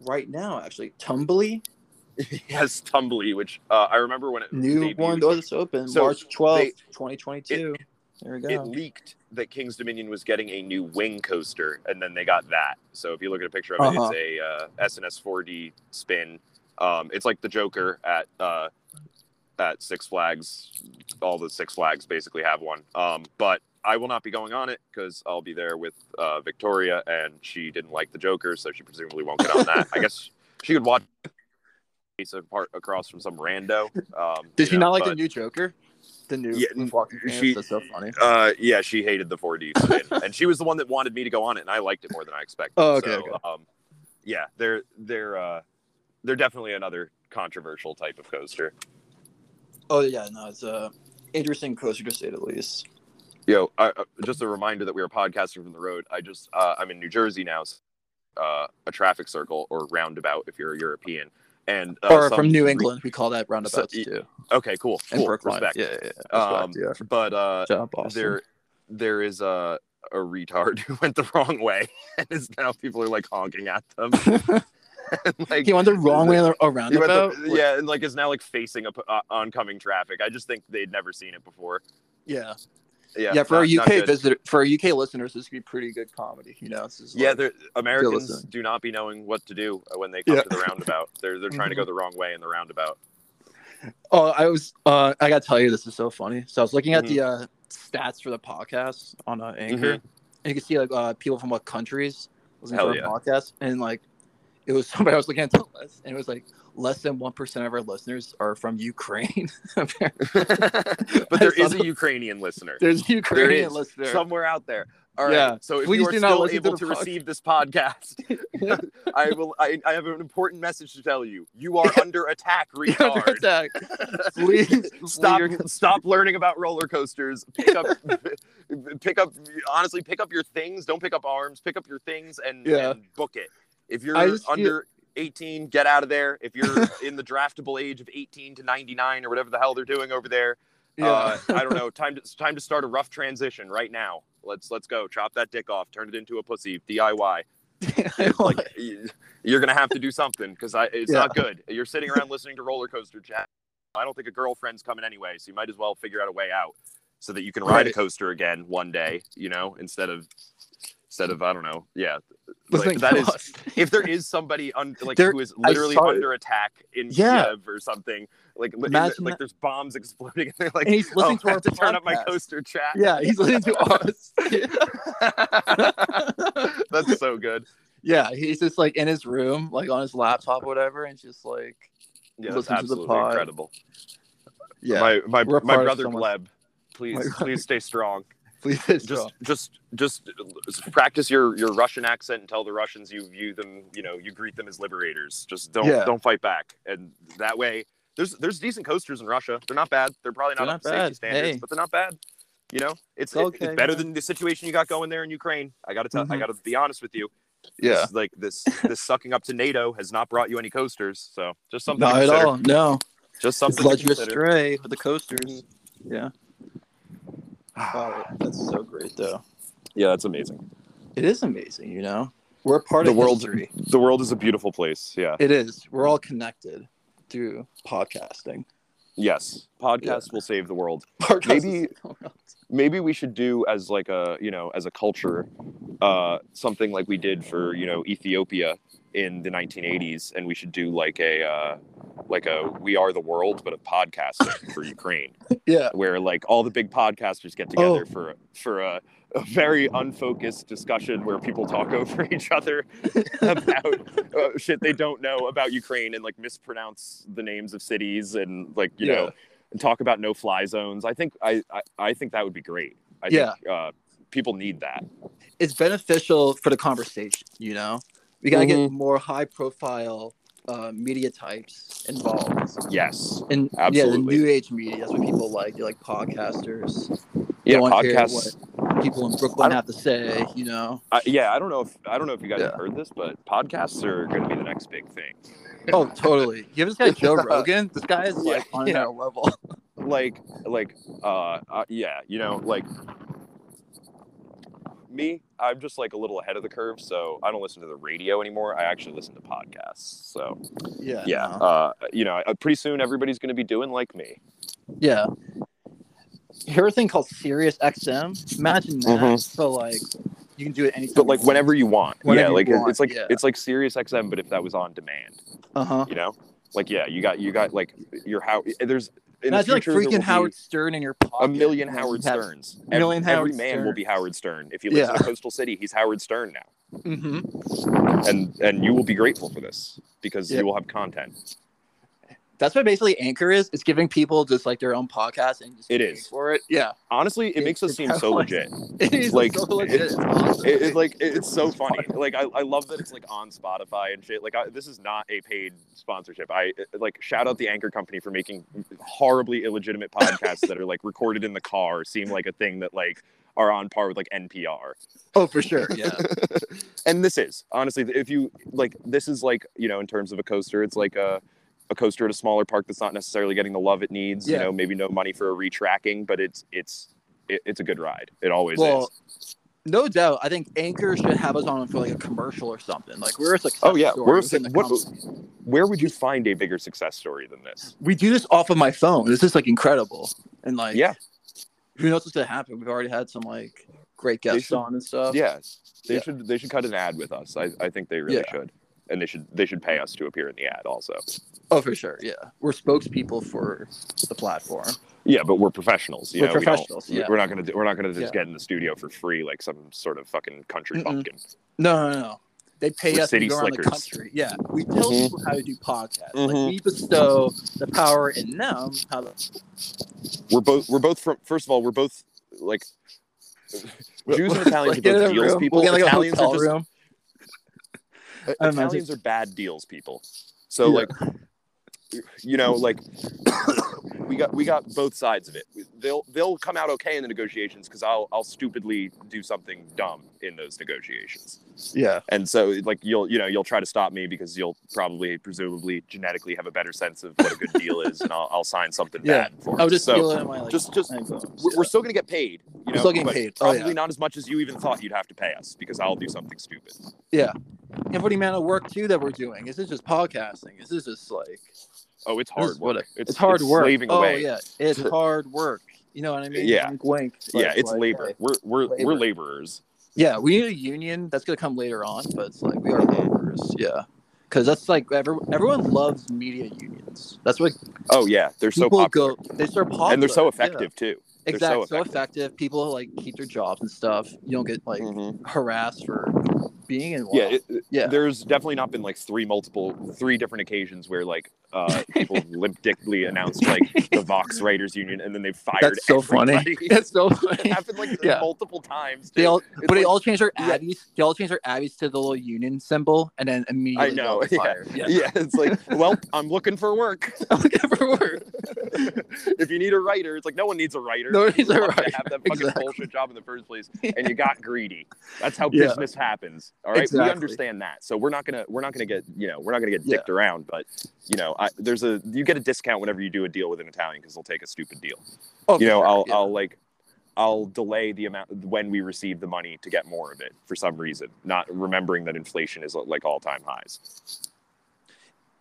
right now actually. Tumbili, yes, Tumbili, which uh, I remember when it new debuted, one that just open So March twelfth, twenty twenty two. There we go. It leaked that King's Dominion was getting a new wing coaster, and then they got that. So if you look at a picture of it, Uh-huh. it's a uh, SNS 4D spin. Um, it's like the Joker at uh, at Six Flags. All the Six Flags basically have one. Um, but I will not be going on it because I'll be there with uh, Victoria, and she didn't like the Joker, so she presumably won't get on that. I guess she could watch piece of part across from some rando. Um, Did she know, not like but- the new Joker? The new Yeah, she- That's so funny. Uh, yeah, she hated the 4D spin, and she was the one that wanted me to go on it, and I liked it more than I expected. Oh, okay, So, okay. Um, yeah, they're they're uh, they're definitely another controversial type of coaster. Oh yeah, no, it's a interesting coaster to say the least. Yo, I, uh, just a reminder that we are podcasting from the road. I just uh, I'm in New Jersey now. so, Uh, a traffic circle or roundabout if you're a European, and uh, or some from New re- England, we call that roundabouts y- too. okay, cool, And cool, respect. Yeah, yeah, yeah. Um, yeah. But uh, Job, there there is a a retard who went the wrong way, and is now people are like honking at them. Like he went the wrong way on a He went roundabout. the- yeah, and like is now like facing up uh, oncoming traffic. I just think they'd never seen it before. yeah, Yeah, yeah. For not- our UK visitor, for our UK listeners, this could be pretty good comedy. You know, this is Yeah, like- Americans do not be knowing what to do when they come Yeah. to the roundabout. They're they're trying to go the wrong way in the roundabout. Oh, I was. Uh, I gotta tell you, this is so funny. So I was looking at Mm-hmm. the uh, stats for the podcast on uh, Anchor, and you can see like uh, people from what countries listening Hell to yeah. podcast, and like it was somebody I was looking at the list, and it was like less than one percent of our listeners are from Ukraine. but there is a Ukrainian listener There's a Ukrainian is. listener. somewhere out there. All right. Yeah. So if Please you are still to able the to, receive this podcast, I will. I, I have an important message to tell you. You are under attack, retard. Attack. Please stop your- stop learning about roller coasters pick up pick up honestly pick up your things don't pick up arms pick up your things and, Yeah. and book it if you're I just feel- under 18 get out of there if you're in the draftable age of 18 to 99 or whatever the hell they're doing over there Yeah. uh, i don't know time to it's time to start a rough transition right now let's let's go chop that dick off turn it into a pussy diy like you're gonna have to do something because I it's Yeah. not good. You're sitting around listening to roller coaster chat. I don't think a girlfriend's coming anyway, so you might as well figure out a way out so that you can ride a coaster again one day. You know, instead of instead of I don't know, yeah. Listening Like, that is us. if there is somebody un, like There- who is literally saw it. under attack in Yeah. Kiev or something, like like there's bombs exploding, and they're like, And he's oh, listening to I our have to turn up my coaster chat. Yeah, he's listening to us. That's so good. yeah, he's just like in his room, like on his laptop, whatever, and just like Yeah, that's Listen to the pod. incredible. yeah. my my, my brother Gleb, please please stay strong. please Just wrong. just just practice your your Russian accent and tell the Russians you view them, you know, you greet them as liberators. Just don't Yeah. don't fight back, and that way there's there's decent coasters in Russia. They're not bad. They're probably not They're up to not safety standards, Hey. but they're not bad. You know, it's, It's it- okay, it's better man. than the situation you got going there in Ukraine. I got to tell, I Mhm. got to be honest with you. yeah, This, like this this sucking up to NATO has not brought you any coasters. So just something not to at all. No, Just something to led you consider. astray with the coasters. Mm-hmm. Yeah, oh, that's so great though. Yeah, that's amazing. It is amazing, you know. We're part The of world- history. The world is a beautiful place. Yeah. It is. We're all connected through podcasting. Yes. Podcast will save the world. Podcast Maybe- is- Maybe we should do as like a, you know, as a culture, uh, something like we did for, you know, Ethiopia in the 1980s and we should do like a uh, like a we are the world but a podcast for Ukraine yeah, where like all the big podcasters get together Oh. for for a, a very unfocused discussion where people talk over each other about uh, shit they don't know about Ukraine and like mispronounce the names of cities and like you know and talk about no fly zones. I think I I, I think that would be great. I Yeah. think uh, people need that. it's beneficial for the conversation. You know, we gotta Mhm. get more high profile uh, media types involved. Yes. And yeah, the new age media. That's what people like. They like podcasters. Yeah, podcasts. what people in Brooklyn have to say. You know. I, yeah, I don't know if I don't know if you guys Yeah. have heard this, but podcasts are going to be the next big thing. Oh, totally. You have this guy Joe Rogan. This guy is like Yeah, on yeah. another level. like like uh, uh yeah you know like me, I'm just like a little ahead of the curve, so I don't listen to the radio anymore. I actually listen to podcasts. So Yeah. yeah, no. uh, you know, uh, pretty soon everybody's going to be doing like me. Yeah. You heard a thing called Sirius XM? Imagine that. Mhm. So like you can do it anytime. But like whenever you want, Whenever yeah, like want, it's like yeah. it's like Sirius XM, but if that was on demand, Uh huh. you know, like yeah, you got you got like your house. there's Imagine like freaking Howard Stern in your pocket. a million Howard have- Sterns. a million every, Howard every man will be Howard Stern. If you live in a coastal city, he's Howard Stern now, Mhm. and and you will be grateful for this because Yeah. you will have content. That's what basically Anchor is. It's giving people just like their own podcast and just It paying for it. Yeah. Honestly, it It- makes us seem so legit. It is Like, so legit. it's- awesome. It, it's like it- it's so funny. Like I, I love that it's like on Spotify and shit. Like I, this is not a paid sponsorship. I like shout out the Anchor company for making horribly illegitimate podcasts that are like recorded in the car seem like a thing that like are on par with like NPR. oh, for sure. Yeah. and this is honestly, if you like, this is like you know, in terms of a coaster, it's like a a coaster at a smaller park that's not necessarily getting the love it needs. You know, maybe no money for a retracking, but it's it's it, it's a good ride. It always well, is. no doubt. I think Anchor should have us on for like a commercial or something. Like we're a success Oh yeah, we're a, what, where would you find a bigger success story than this? We do this off of my phone. This is like incredible. And like Yeah. who knows what's gonna happen? We've already had some like great guests should- on and stuff. Yeah, they Yeah. should they should cut an ad with us. I, I think they really Yeah. should, and they should they should pay us to appear in the ad also. Oh, for sure. Yeah, we're spokespeople for the platform. Yeah, but we're professionals. You We're know, we professionals, yeah. We're not gonna do, we're not gonna just Yeah. get in the studio for free like some sort of fucking country Mm-mm. bumpkin. No, no, no. They pay We're us to city go around the slickers. country. Yeah, we tell Mhm. people how to do podcasts. Mhm. Like we bestow the power in them. How to, We're both we're both from first of all we're both like Jews and Italians Like, are both deals room. people. We'll Italians are just room. Italians are bad deals people. So Yeah. like you know like we got we got both sides of it. They'll they'll come out okay in the negotiations cuz I'll I'll stupidly do something dumb in those negotiations. Yeah, And so like you'll you know you'll try to stop me because you'll probably presumably genetically have a better sense of what a good deal is and I'll, I'll sign something Yeah. bad for I it. just so feel my like. just- just- we're, we're still going to get paid, you know, still getting but paid. Oh, probably yeah. not as much as you even thought you'd have to pay us because I'll do something stupid. Yeah. And for the amount of work too that we're doing. Is this is just podcasting. Is this is just like Oh, it's hard what work. it- it's, hard it's work. Slaving oh away. yeah, it's hard work. You know what I mean? Yeah. Wink, wink. yeah, it's like, labor. hey. We're we're we're laborers. Yeah, we need a union. That's gonna come later on, but it's like we are Mhm. laborers. Yeah, because that's like every, everyone loves media unions. That's what Oh yeah, they're so popular go. They start popular, and they're so yeah. effective too. Exactly, so so effective. People like keep their jobs and stuff. You don't get like Mhm. harassed for being in. Yeah, law. it, it- Yeah. There's definitely not been like three multiple, three different occasions where like uh, people limpdictly announced like the Vox Writers Union, and then they fired. That's so funny. everybody. it's so it happened like Yeah. multiple times. They all, It's but they all changed their yeah. abbeys. They all changed their abbeys to the little union symbol, and then immediately I know. Yeah. Yeah, yeah, it's like, well, I'm looking for work. I'm looking for work. if you need a writer, it's like no one needs a writer. No one needs a You want to. Have that fucking Exactly. bullshit job in the first place, and you got greedy. That's how Yeah. business happens. All right, Exactly. we understand that. So we're not gonna we're not gonna get you know we're not gonna get Yeah. dicked around. But you know, I, there's a you get a discount whenever you do a deal with an Italian because they'll take a stupid deal. Oh, you know, sure, I'll yeah. I'll like. I'll delay the amount when we receive the money to get more of it for some reason, not remembering that inflation is like all time highs.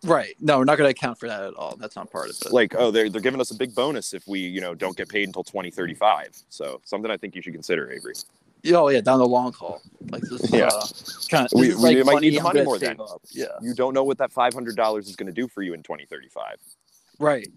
Right. No, we're not going to account for that at all. That's not part of it. like oh they're, they're giving us a big bonus if we you know don't get paid until 2035 so something i think you should consider avery oh yeah, down the long haul. Like this. Yeah. Uh, kind of. We- we like might need the money more then. Up. Yeah. you don't know what that $500 is going to do for you in 2035 Right.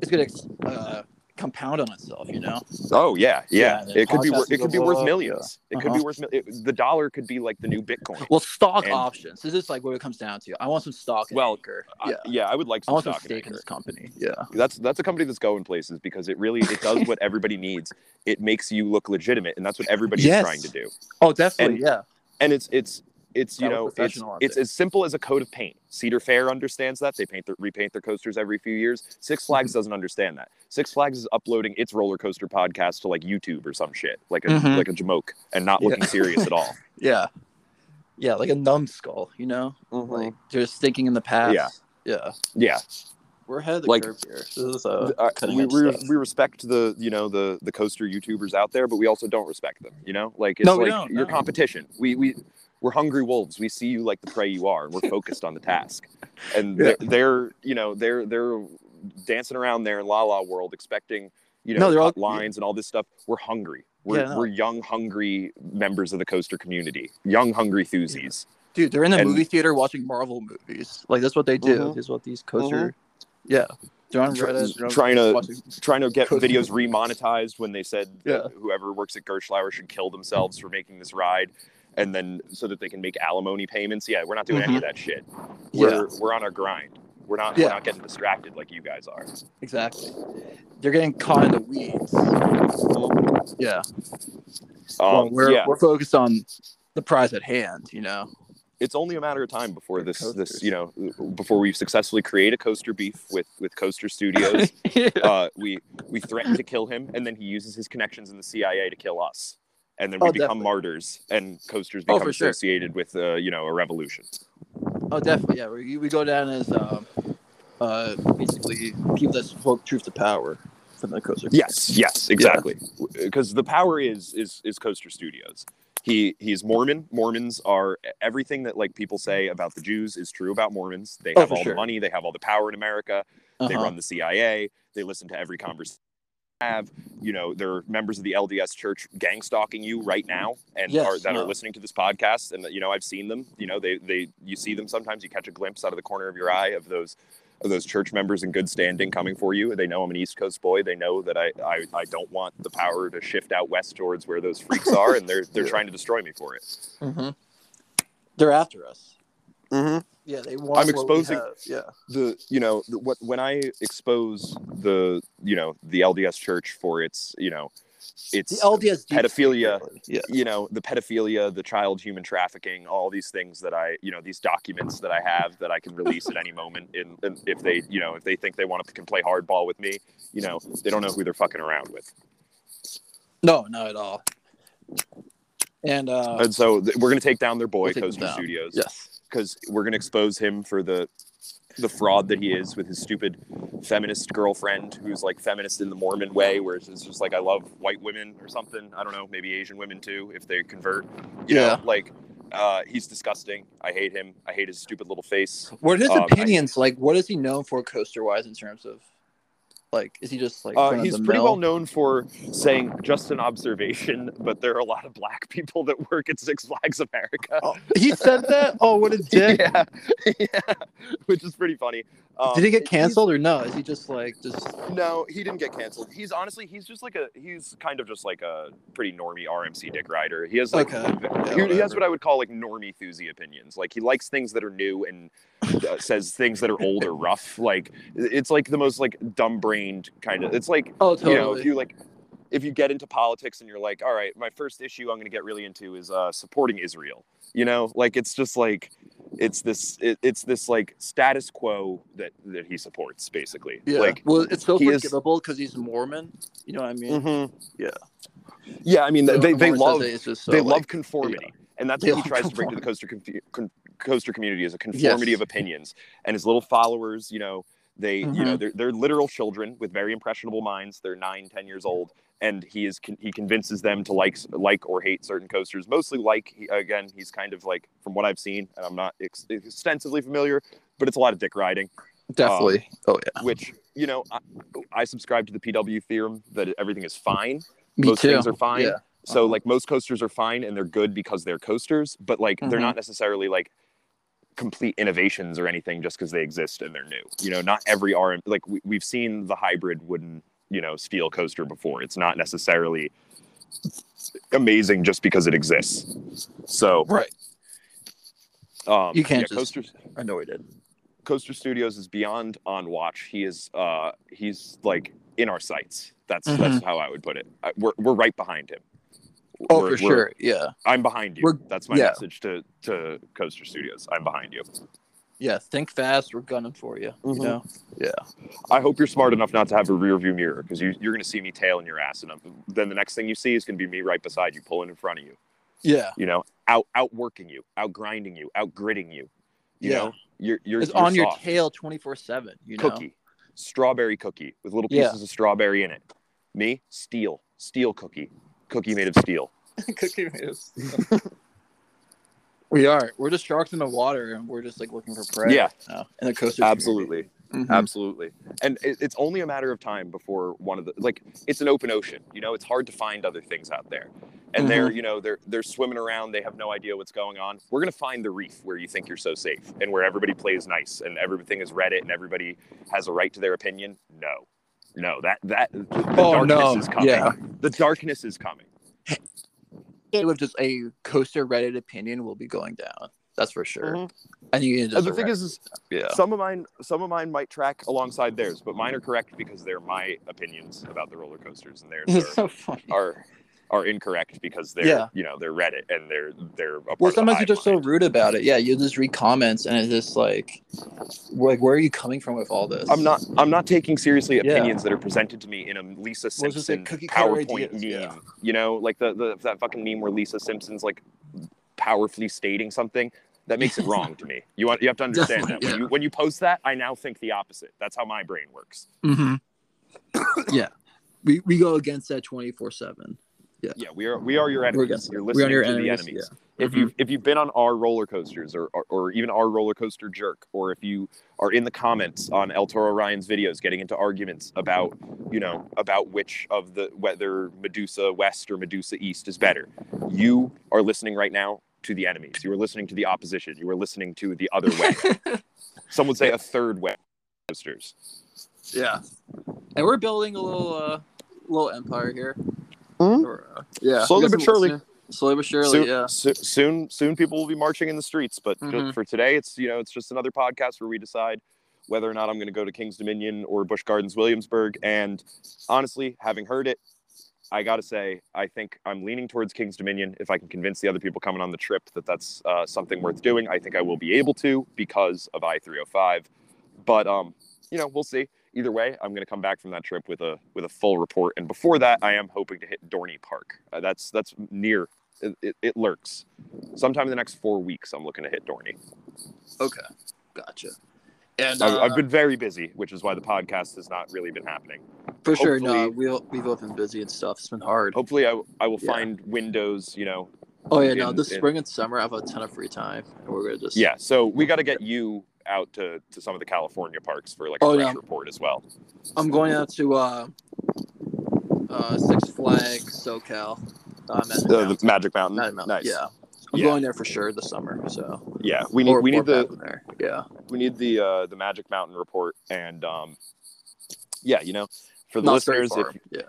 It's going to uh, compound on itself. You know. oh yeah yeah, Yeah, it could be wor- podcasts it could be worth up, millions it could be Uh-huh. worth it, the dollar could be like the new bitcoin Well, stock And- options. This is like what it comes down to. I want some stock. In Well, I- yeah. yeah i would like I want some stock in stake in Anchor. this company. Yeah. that's that's a company that's going places because it really it does what everybody needs it makes you look legitimate and that's what everybody Yes. is trying to do Oh, definitely. And- yeah. and it's it's it's you know it's, it's as simple as a coat of paint cedar fair understands that they paint their, repaint their coasters every few years six Mm-hmm. flags doesn't understand that six flags is uploading its roller coaster podcast to like youtube or some shit like a Mhm. like a jamoke and not Yeah. looking serious at all Yeah. Yeah, like a numbskull, you know? Like just thinking in the past. Yeah. Yeah. yeah we're ahead of the Like- curve here. This is uh, Uh, we, we, we respect the you know the the coaster YouTubers out there, but we also don't respect them. You know, like it's No, we like don't, your no. competition. We we we're hungry wolves. We see you like the prey you are, and we're focused on the task. And Yeah. they're, they're you know they're they're dancing around there in La La World, expecting you know No, they're all- lines and all this stuff. We're hungry. We're, Yeah, no. we're young, hungry members of the coaster community. Young, hungry thusies. Dude, they're in the And- movie theater watching Marvel movies. Like that's what they do. Mhm. Is what these coaster. Yeah, on Reddit. they're trying to- watching- trying to get videos remonetized when they said Yeah. whoever works at Gerstlauer should kill themselves for making this ride and then so that they can make alimony payments. Yeah, we're not doing any of that shit. We're we're on our grind. We're not Yeah. we're not getting distracted like you guys are. Exactly. They're getting caught in the weeds. Yeah. Um, well, we're yeah, we're focused on the prize at hand. You know. it's only a matter of time before this this you know before we successfully create a coaster beef with with Coaster Studios. uh, we we threaten to kill him, and then he uses his connections in the CIA to kill us, and then we Oh, become definitely. martyrs, and coasters Oh, become sure. associated with uh, you know a revolution. oh, definitely. Yeah, we, we go down as um, uh, basically people that spoke truth to power from the coaster. Yes, yes, exactly. Because the power is is is Coaster Studios. He he's Mormon. Mormons are everything that like people say about the Jews is true about Mormons. They Oh, have all sure. the money. They have all the power in America. They Uh-huh. run the CIA. They listen to every conversation. You Have you know they're members of the LDS Church gang stalking you right now and Yes, are, that no. are listening to this podcast and you know I've seen them you know they they you see them sometimes you catch a glimpse out of the corner of your eye of those of those church members in good standing coming for you. They know I'm an East Coast boy. They know that I, I, I don't want the power to shift out west towards where those freaks are, and they're they're Yeah. trying to destroy me for it. Mhm. They're after us. Mm-hmm. Yeah, they want. I'm exposing-. Yeah. The you know the, what when I expose the you know the LDS Church for its you know it's The LDS pedophilia. Yeah. you know the pedophilia the child human trafficking all these things that i you know these documents that i have that i can release at any moment in, if they you know if they think they want to can play hardball with me you know they don't know who they're fucking around with No, not at all. And uh, and so th- we're going to take down their boy We'll coaster studios yes, because we're going to expose him for the the fraud that he is with his stupid feminist girlfriend who's like feminist in the mormon way where it's just like i love white women or something. I don't know maybe asian women too if they convert. You Yeah. know like uh, he's disgusting. I hate him. I hate his stupid little face. What are his Um, I- opinions? like, what is he known for coaster wise in terms of, like, is he just like? Uh, he's pretty mill? well known for saying just an observation, but there are a lot of black people that work at Six Flags America. Oh, he said that. Oh, what a dick! yeah, yeah, which is pretty funny. Um, Did he get canceled or no? Is he just like just? No, he didn't get canceled. He's honestly, he's just like a, he's kind of just like a pretty normie RMC dick rider. He has like, Okay. he, Yeah, he has what I would call like normie thuzy opinions. Like he likes things that are new and says things that are old or rough. Like it's like the most like dumb brained kind of. It's like Oh, you know if you like if you get into politics and you're like all right my first issue i'm going to get really into is uh, supporting israel you know like it's just like it's this it, it's this like status quo that that he supports basically yeah. like well, it's so forgivable because he's Mormon. You know what I mean? mhm. Yeah. yeah i mean So they, they Mormon love says that it's just so, they like, love conformity and that's They what he tries to bring to the coaster confu- con- coaster community is a conformity Yes. of opinions and his little followers you know they you know Mhm. they're, they're literal children with very impressionable minds they're nine ten years old and he is he convinces them to like like or hate certain coasters mostly like he, again he's kind of like from what i've seen and i'm not ex- extensively familiar but it's a lot of dick riding Definitely. oh yeah. which you know I, I subscribe to the pw theorem that everything is fine Me most too. things are fine Yeah. so Uh-huh. like most coasters are fine and they're good because they're coasters, but like they're Mhm. not necessarily like complete innovations or anything just because they exist and they're new. You know, not every RM like we, we've seen the hybrid wooden, you know, steel coaster before. It's not necessarily amazing just because it exists. So Right. um You can't yeah, just- coasters I know he did. Coaster Studios is beyond on watch. He is uh he's like in our sights. That's that's how I would put it. We're we're right behind him. Oh, We're- for we're- sure. Yeah. I'm behind you. We're- That's my yeah. message to to Coaster Studios. I'm behind you. Yeah. Think fast. We're gunning for you. Mhm. You know. Yeah. I hope you're smart enough not to have a rear view mirror because you, you're going to see me tailing your ass, and I'm, then the next thing you see is going to be me right beside you, pulling in front of you. Yeah. You know, out outworking you, out grinding you, out gritting you. You Yeah. know, you're you're, It's you're on your tail twenty four seven. You know. cookie. strawberry cookie with little Yeah. pieces of strawberry in it. Me, steel, steel cookie, cookie made of steel. Cookie Muse. we are. We're just sharks in the water, and we're just like looking for prey. Yeah. now in the coast. Absolutely. Mhm. Absolutely. And it, it's only a matter of time before one of the like it's an open ocean. You know, it's hard to find other things out there. And they're, you know, they're they're swimming around, they have no idea what's going on. We're gonna find the reef where you think you're so safe and where everybody plays nice and everything is Reddit and everybody has a right to their opinion. No. No, that that the Oh, darkness no. is coming. Yeah. The darkness is coming. With just a coaster Reddit opinion, will be going down. That's for sure. Mhm. I think you can just And the thing is, is yeah. some of mine some of mine might track alongside theirs, but mine are correct because they're my opinions about the roller coasters and theirs are so funny. are are incorrect because they're Yeah. you know they're Reddit and they're they're Well, the sometimes you're just so rude about it. Yeah, you just read comments, and it's just like, like, where are you coming from with all this? I'm not I'm not taking seriously Yeah. opinions that are presented to me in a Lisa Well, like Simpson PowerPoint meme. yeah. You know, like the, the that fucking meme where Lisa Simpson's like powerfully stating something that makes it wrong to me. You want you have to understand that when yeah. you when you post that, I now think the opposite. That's how my brain works. Mm-hmm. yeah, we we go against that twenty four seven. Yeah, yeah, we are we are your enemies. You're listening on your to enemies. the enemies. Yeah. if you if you've been on our roller coasters or, or or even our roller coaster jerk or if you are in the comments on El Toro Ryan's videos getting into arguments about you know about which of the whether Medusa West or Medusa East is better you are listening right now to the enemies you are listening to the opposition you are listening to the other way some would say a third way coasters Yeah, and we're building a little uh little empire here. Mhm. Or, uh, yeah, Slowly but some surely. listeners. Slowly but surely, soon, yeah. so- soon soon people will be marching in the streets but ju- Mhm. for today it's you know it's just another podcast where we decide whether or not i'm going to go to king's dominion or busch gardens williamsburg and honestly having heard it i gotta say i think i'm leaning towards king's dominion if i can convince the other people coming on the trip that that's uh, something worth doing i think i will be able to because of i305 but um you know we'll see either way i'm going to come back from that trip with a with a full report and before that i am hoping to hit dorney park uh, that's that's near it, it, it lurks. Sometime in the next four weeks, I'm looking to hit Dorney. Okay, gotcha. And I've, uh, I've been very busy, which is why the podcast has not really been happening. for sure. No, hopefully- we'll we've both been busy and stuff. It's been hard. Hopefully, I, I will Yeah. find windows. You know, Oh yeah, no. in- This in- spring and summer, I have a ton of free time, and we're gonna just yeah. So we got to get you out to, to some of the California parks for like a Oh, fresh yeah. report as well. I'm going out to uh, uh, Six Flags SoCal. Uh, Magic The, Mountain. the Magic Mountain. Magic Mountain, Nice. Yeah, I'm Yeah. going there for sure this summer. So Yeah. We need Or- we need the there. Yeah, we need the uh, the Magic Mountain report and um, yeah, you know, for the Not listeners, if yeah,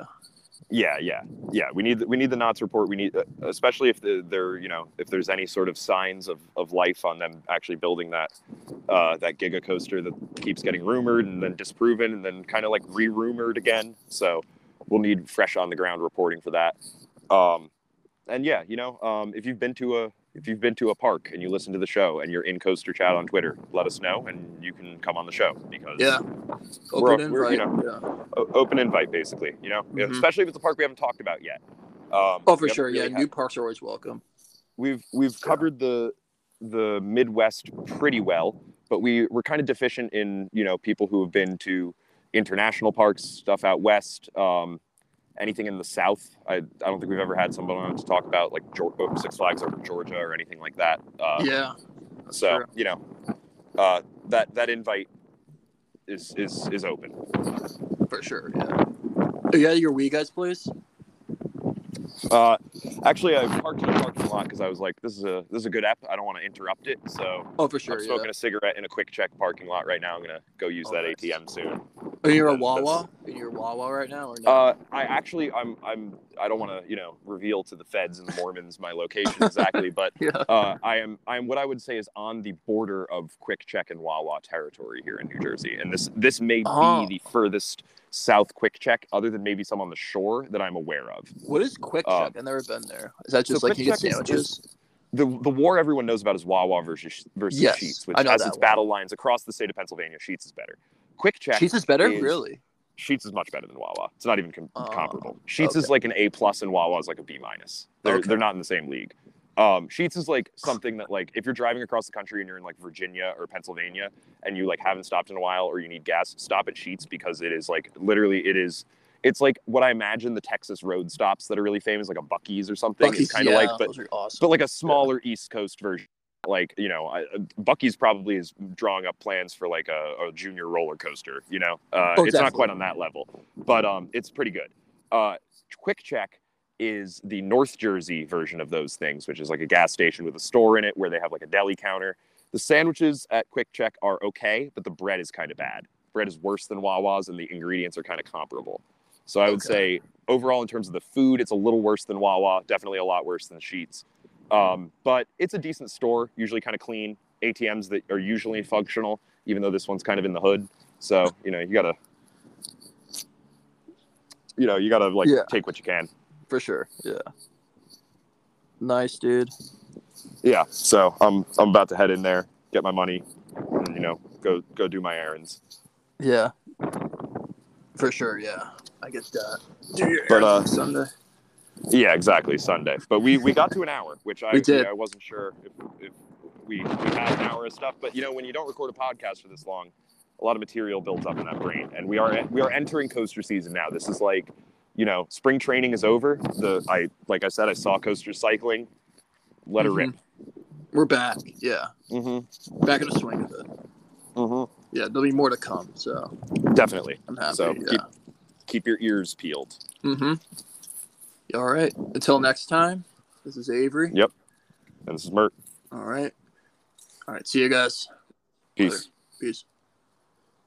Yeah, yeah, yeah. We need we need the knots report. We need, uh, especially if the, they're you know if there's any sort of signs of, of life on them actually building that uh, that Giga coaster that keeps getting rumored and then disproven and then kind of like re-rumored again. So we'll need fresh on the ground reporting for that. Um, and yeah, you know, um, if you've been to a if you've been to a park and you listen to the show and you're in Coaster Chat on Twitter, let us know and you can come on the show because yeah. We're- Open we're, you invite. know, yeah. open invite basically. You know, Mhm. especially if it's a park we haven't talked about yet. Um, Oh, for sure. really Yeah, had- new parks are always welcome. we've we've covered the the Midwest pretty well, but we we're kind of deficient in you know people who have been to international parks, stuff out west, um, anything in the South. I, I don't think we've ever had someone on to talk about like Six Flags over Georgia or anything like that. Uh, yeah. so true. you know uh, that that invite is is is open. for sure. Yeah. Oh, yeah, your Wii guys, please. Uh, actually, I parked in the parking lot because I was like, "This is a this is a good app. I don't want to interrupt it." So Oh, for sure. I'm Yeah. smoking a cigarette in a QuickChek parking lot right now. I'm gonna go use Oh, that nice. ATM soon. Are you a That's- Wawa? Are you a Wawa right now or no? Uh, I actually, I'm, I'm, I don't want to, you know, reveal to the feds and the Mormons my location exactly, but yeah. uh, I am, I am what I would say is on the border of QuickChek and Wawa territory here in New Jersey, and this, this may Oh. be the furthest south QuickChek, other than maybe some on the shore that I'm aware of. What is Quick Uh, Check? I've never been there. Is that so just like Quick you get Check is- sandwiches? the the war everyone knows about is Wawa versus versus Yes, Sheetz, which I has its one. battle lines across the state of Pennsylvania. Sheetz is better. QuickChek Cheese is better, is- really. Sheetz is much better than Wawa. It's not even com- Oh, comparable. Sheetz is like an A plus, and Wawa is like a B minus. They're Okay. they're not in the same league. Um, Sheetz is like something that like if you're driving across the country and you're in like Virginia or Pennsylvania and you like haven't stopped in a while or you need gas, stop at Sheets because it is like literally it is it's like what I imagine the Texas road stops that are really famous, like a Buc-ee's or something. Buc-ee's, it's kind of yeah, like, but awesome. but like a smaller East Coast version. Like you know, I, Buc-ee's probably is drawing up plans for like a, a junior roller coaster. You know, uh, Oh, it's not quite on that level, but um, it's pretty good. Uh, QuickChek is the North Jersey version of those things, which is like a gas station with a store in it where they have like a deli counter. The sandwiches at QuickChek are okay, but the bread is kind of bad. Bread is worse than Wawa's, and the ingredients are kind of comparable. So I would Okay. say overall, in terms of the food, it's a little worse than Wawa. Definitely a lot worse than Sheetz. Um, but it's a decent store, usually kind of clean. ATMs that are usually functional, even though this one's kind of in the hood. So you know you gotta, you know, you gotta like Yeah. take what you can. for sure. Yeah. Nice, dude. Yeah. So I'm I'm about to head in there, get my money, and you know go go do my errands. Yeah. For sure. Yeah. I get that. Do your But, uh, errands Sunday. Yeah, exactly. Sunday, but we we got to an hour, which I. I wasn't sure if, if we, we had an hour of stuff. But you know, when you don't record a podcast for this long, a lot of material builds up in that brain, and we are we are entering coaster season now. This is like, you know, spring training is over. The I like I said, I saw coaster cycling. Let her rip. We're back. Yeah. Mm-hmm. Back in the swing of it. Mm-hmm. Yeah. There'll be more to come. So Definitely. I'm happy. So yeah. keep keep your ears peeled. Mm-hmm. All right. Until next time, this is Avery. Yep. And this is Mert. All right. All right. See you guys. Peace. Peace.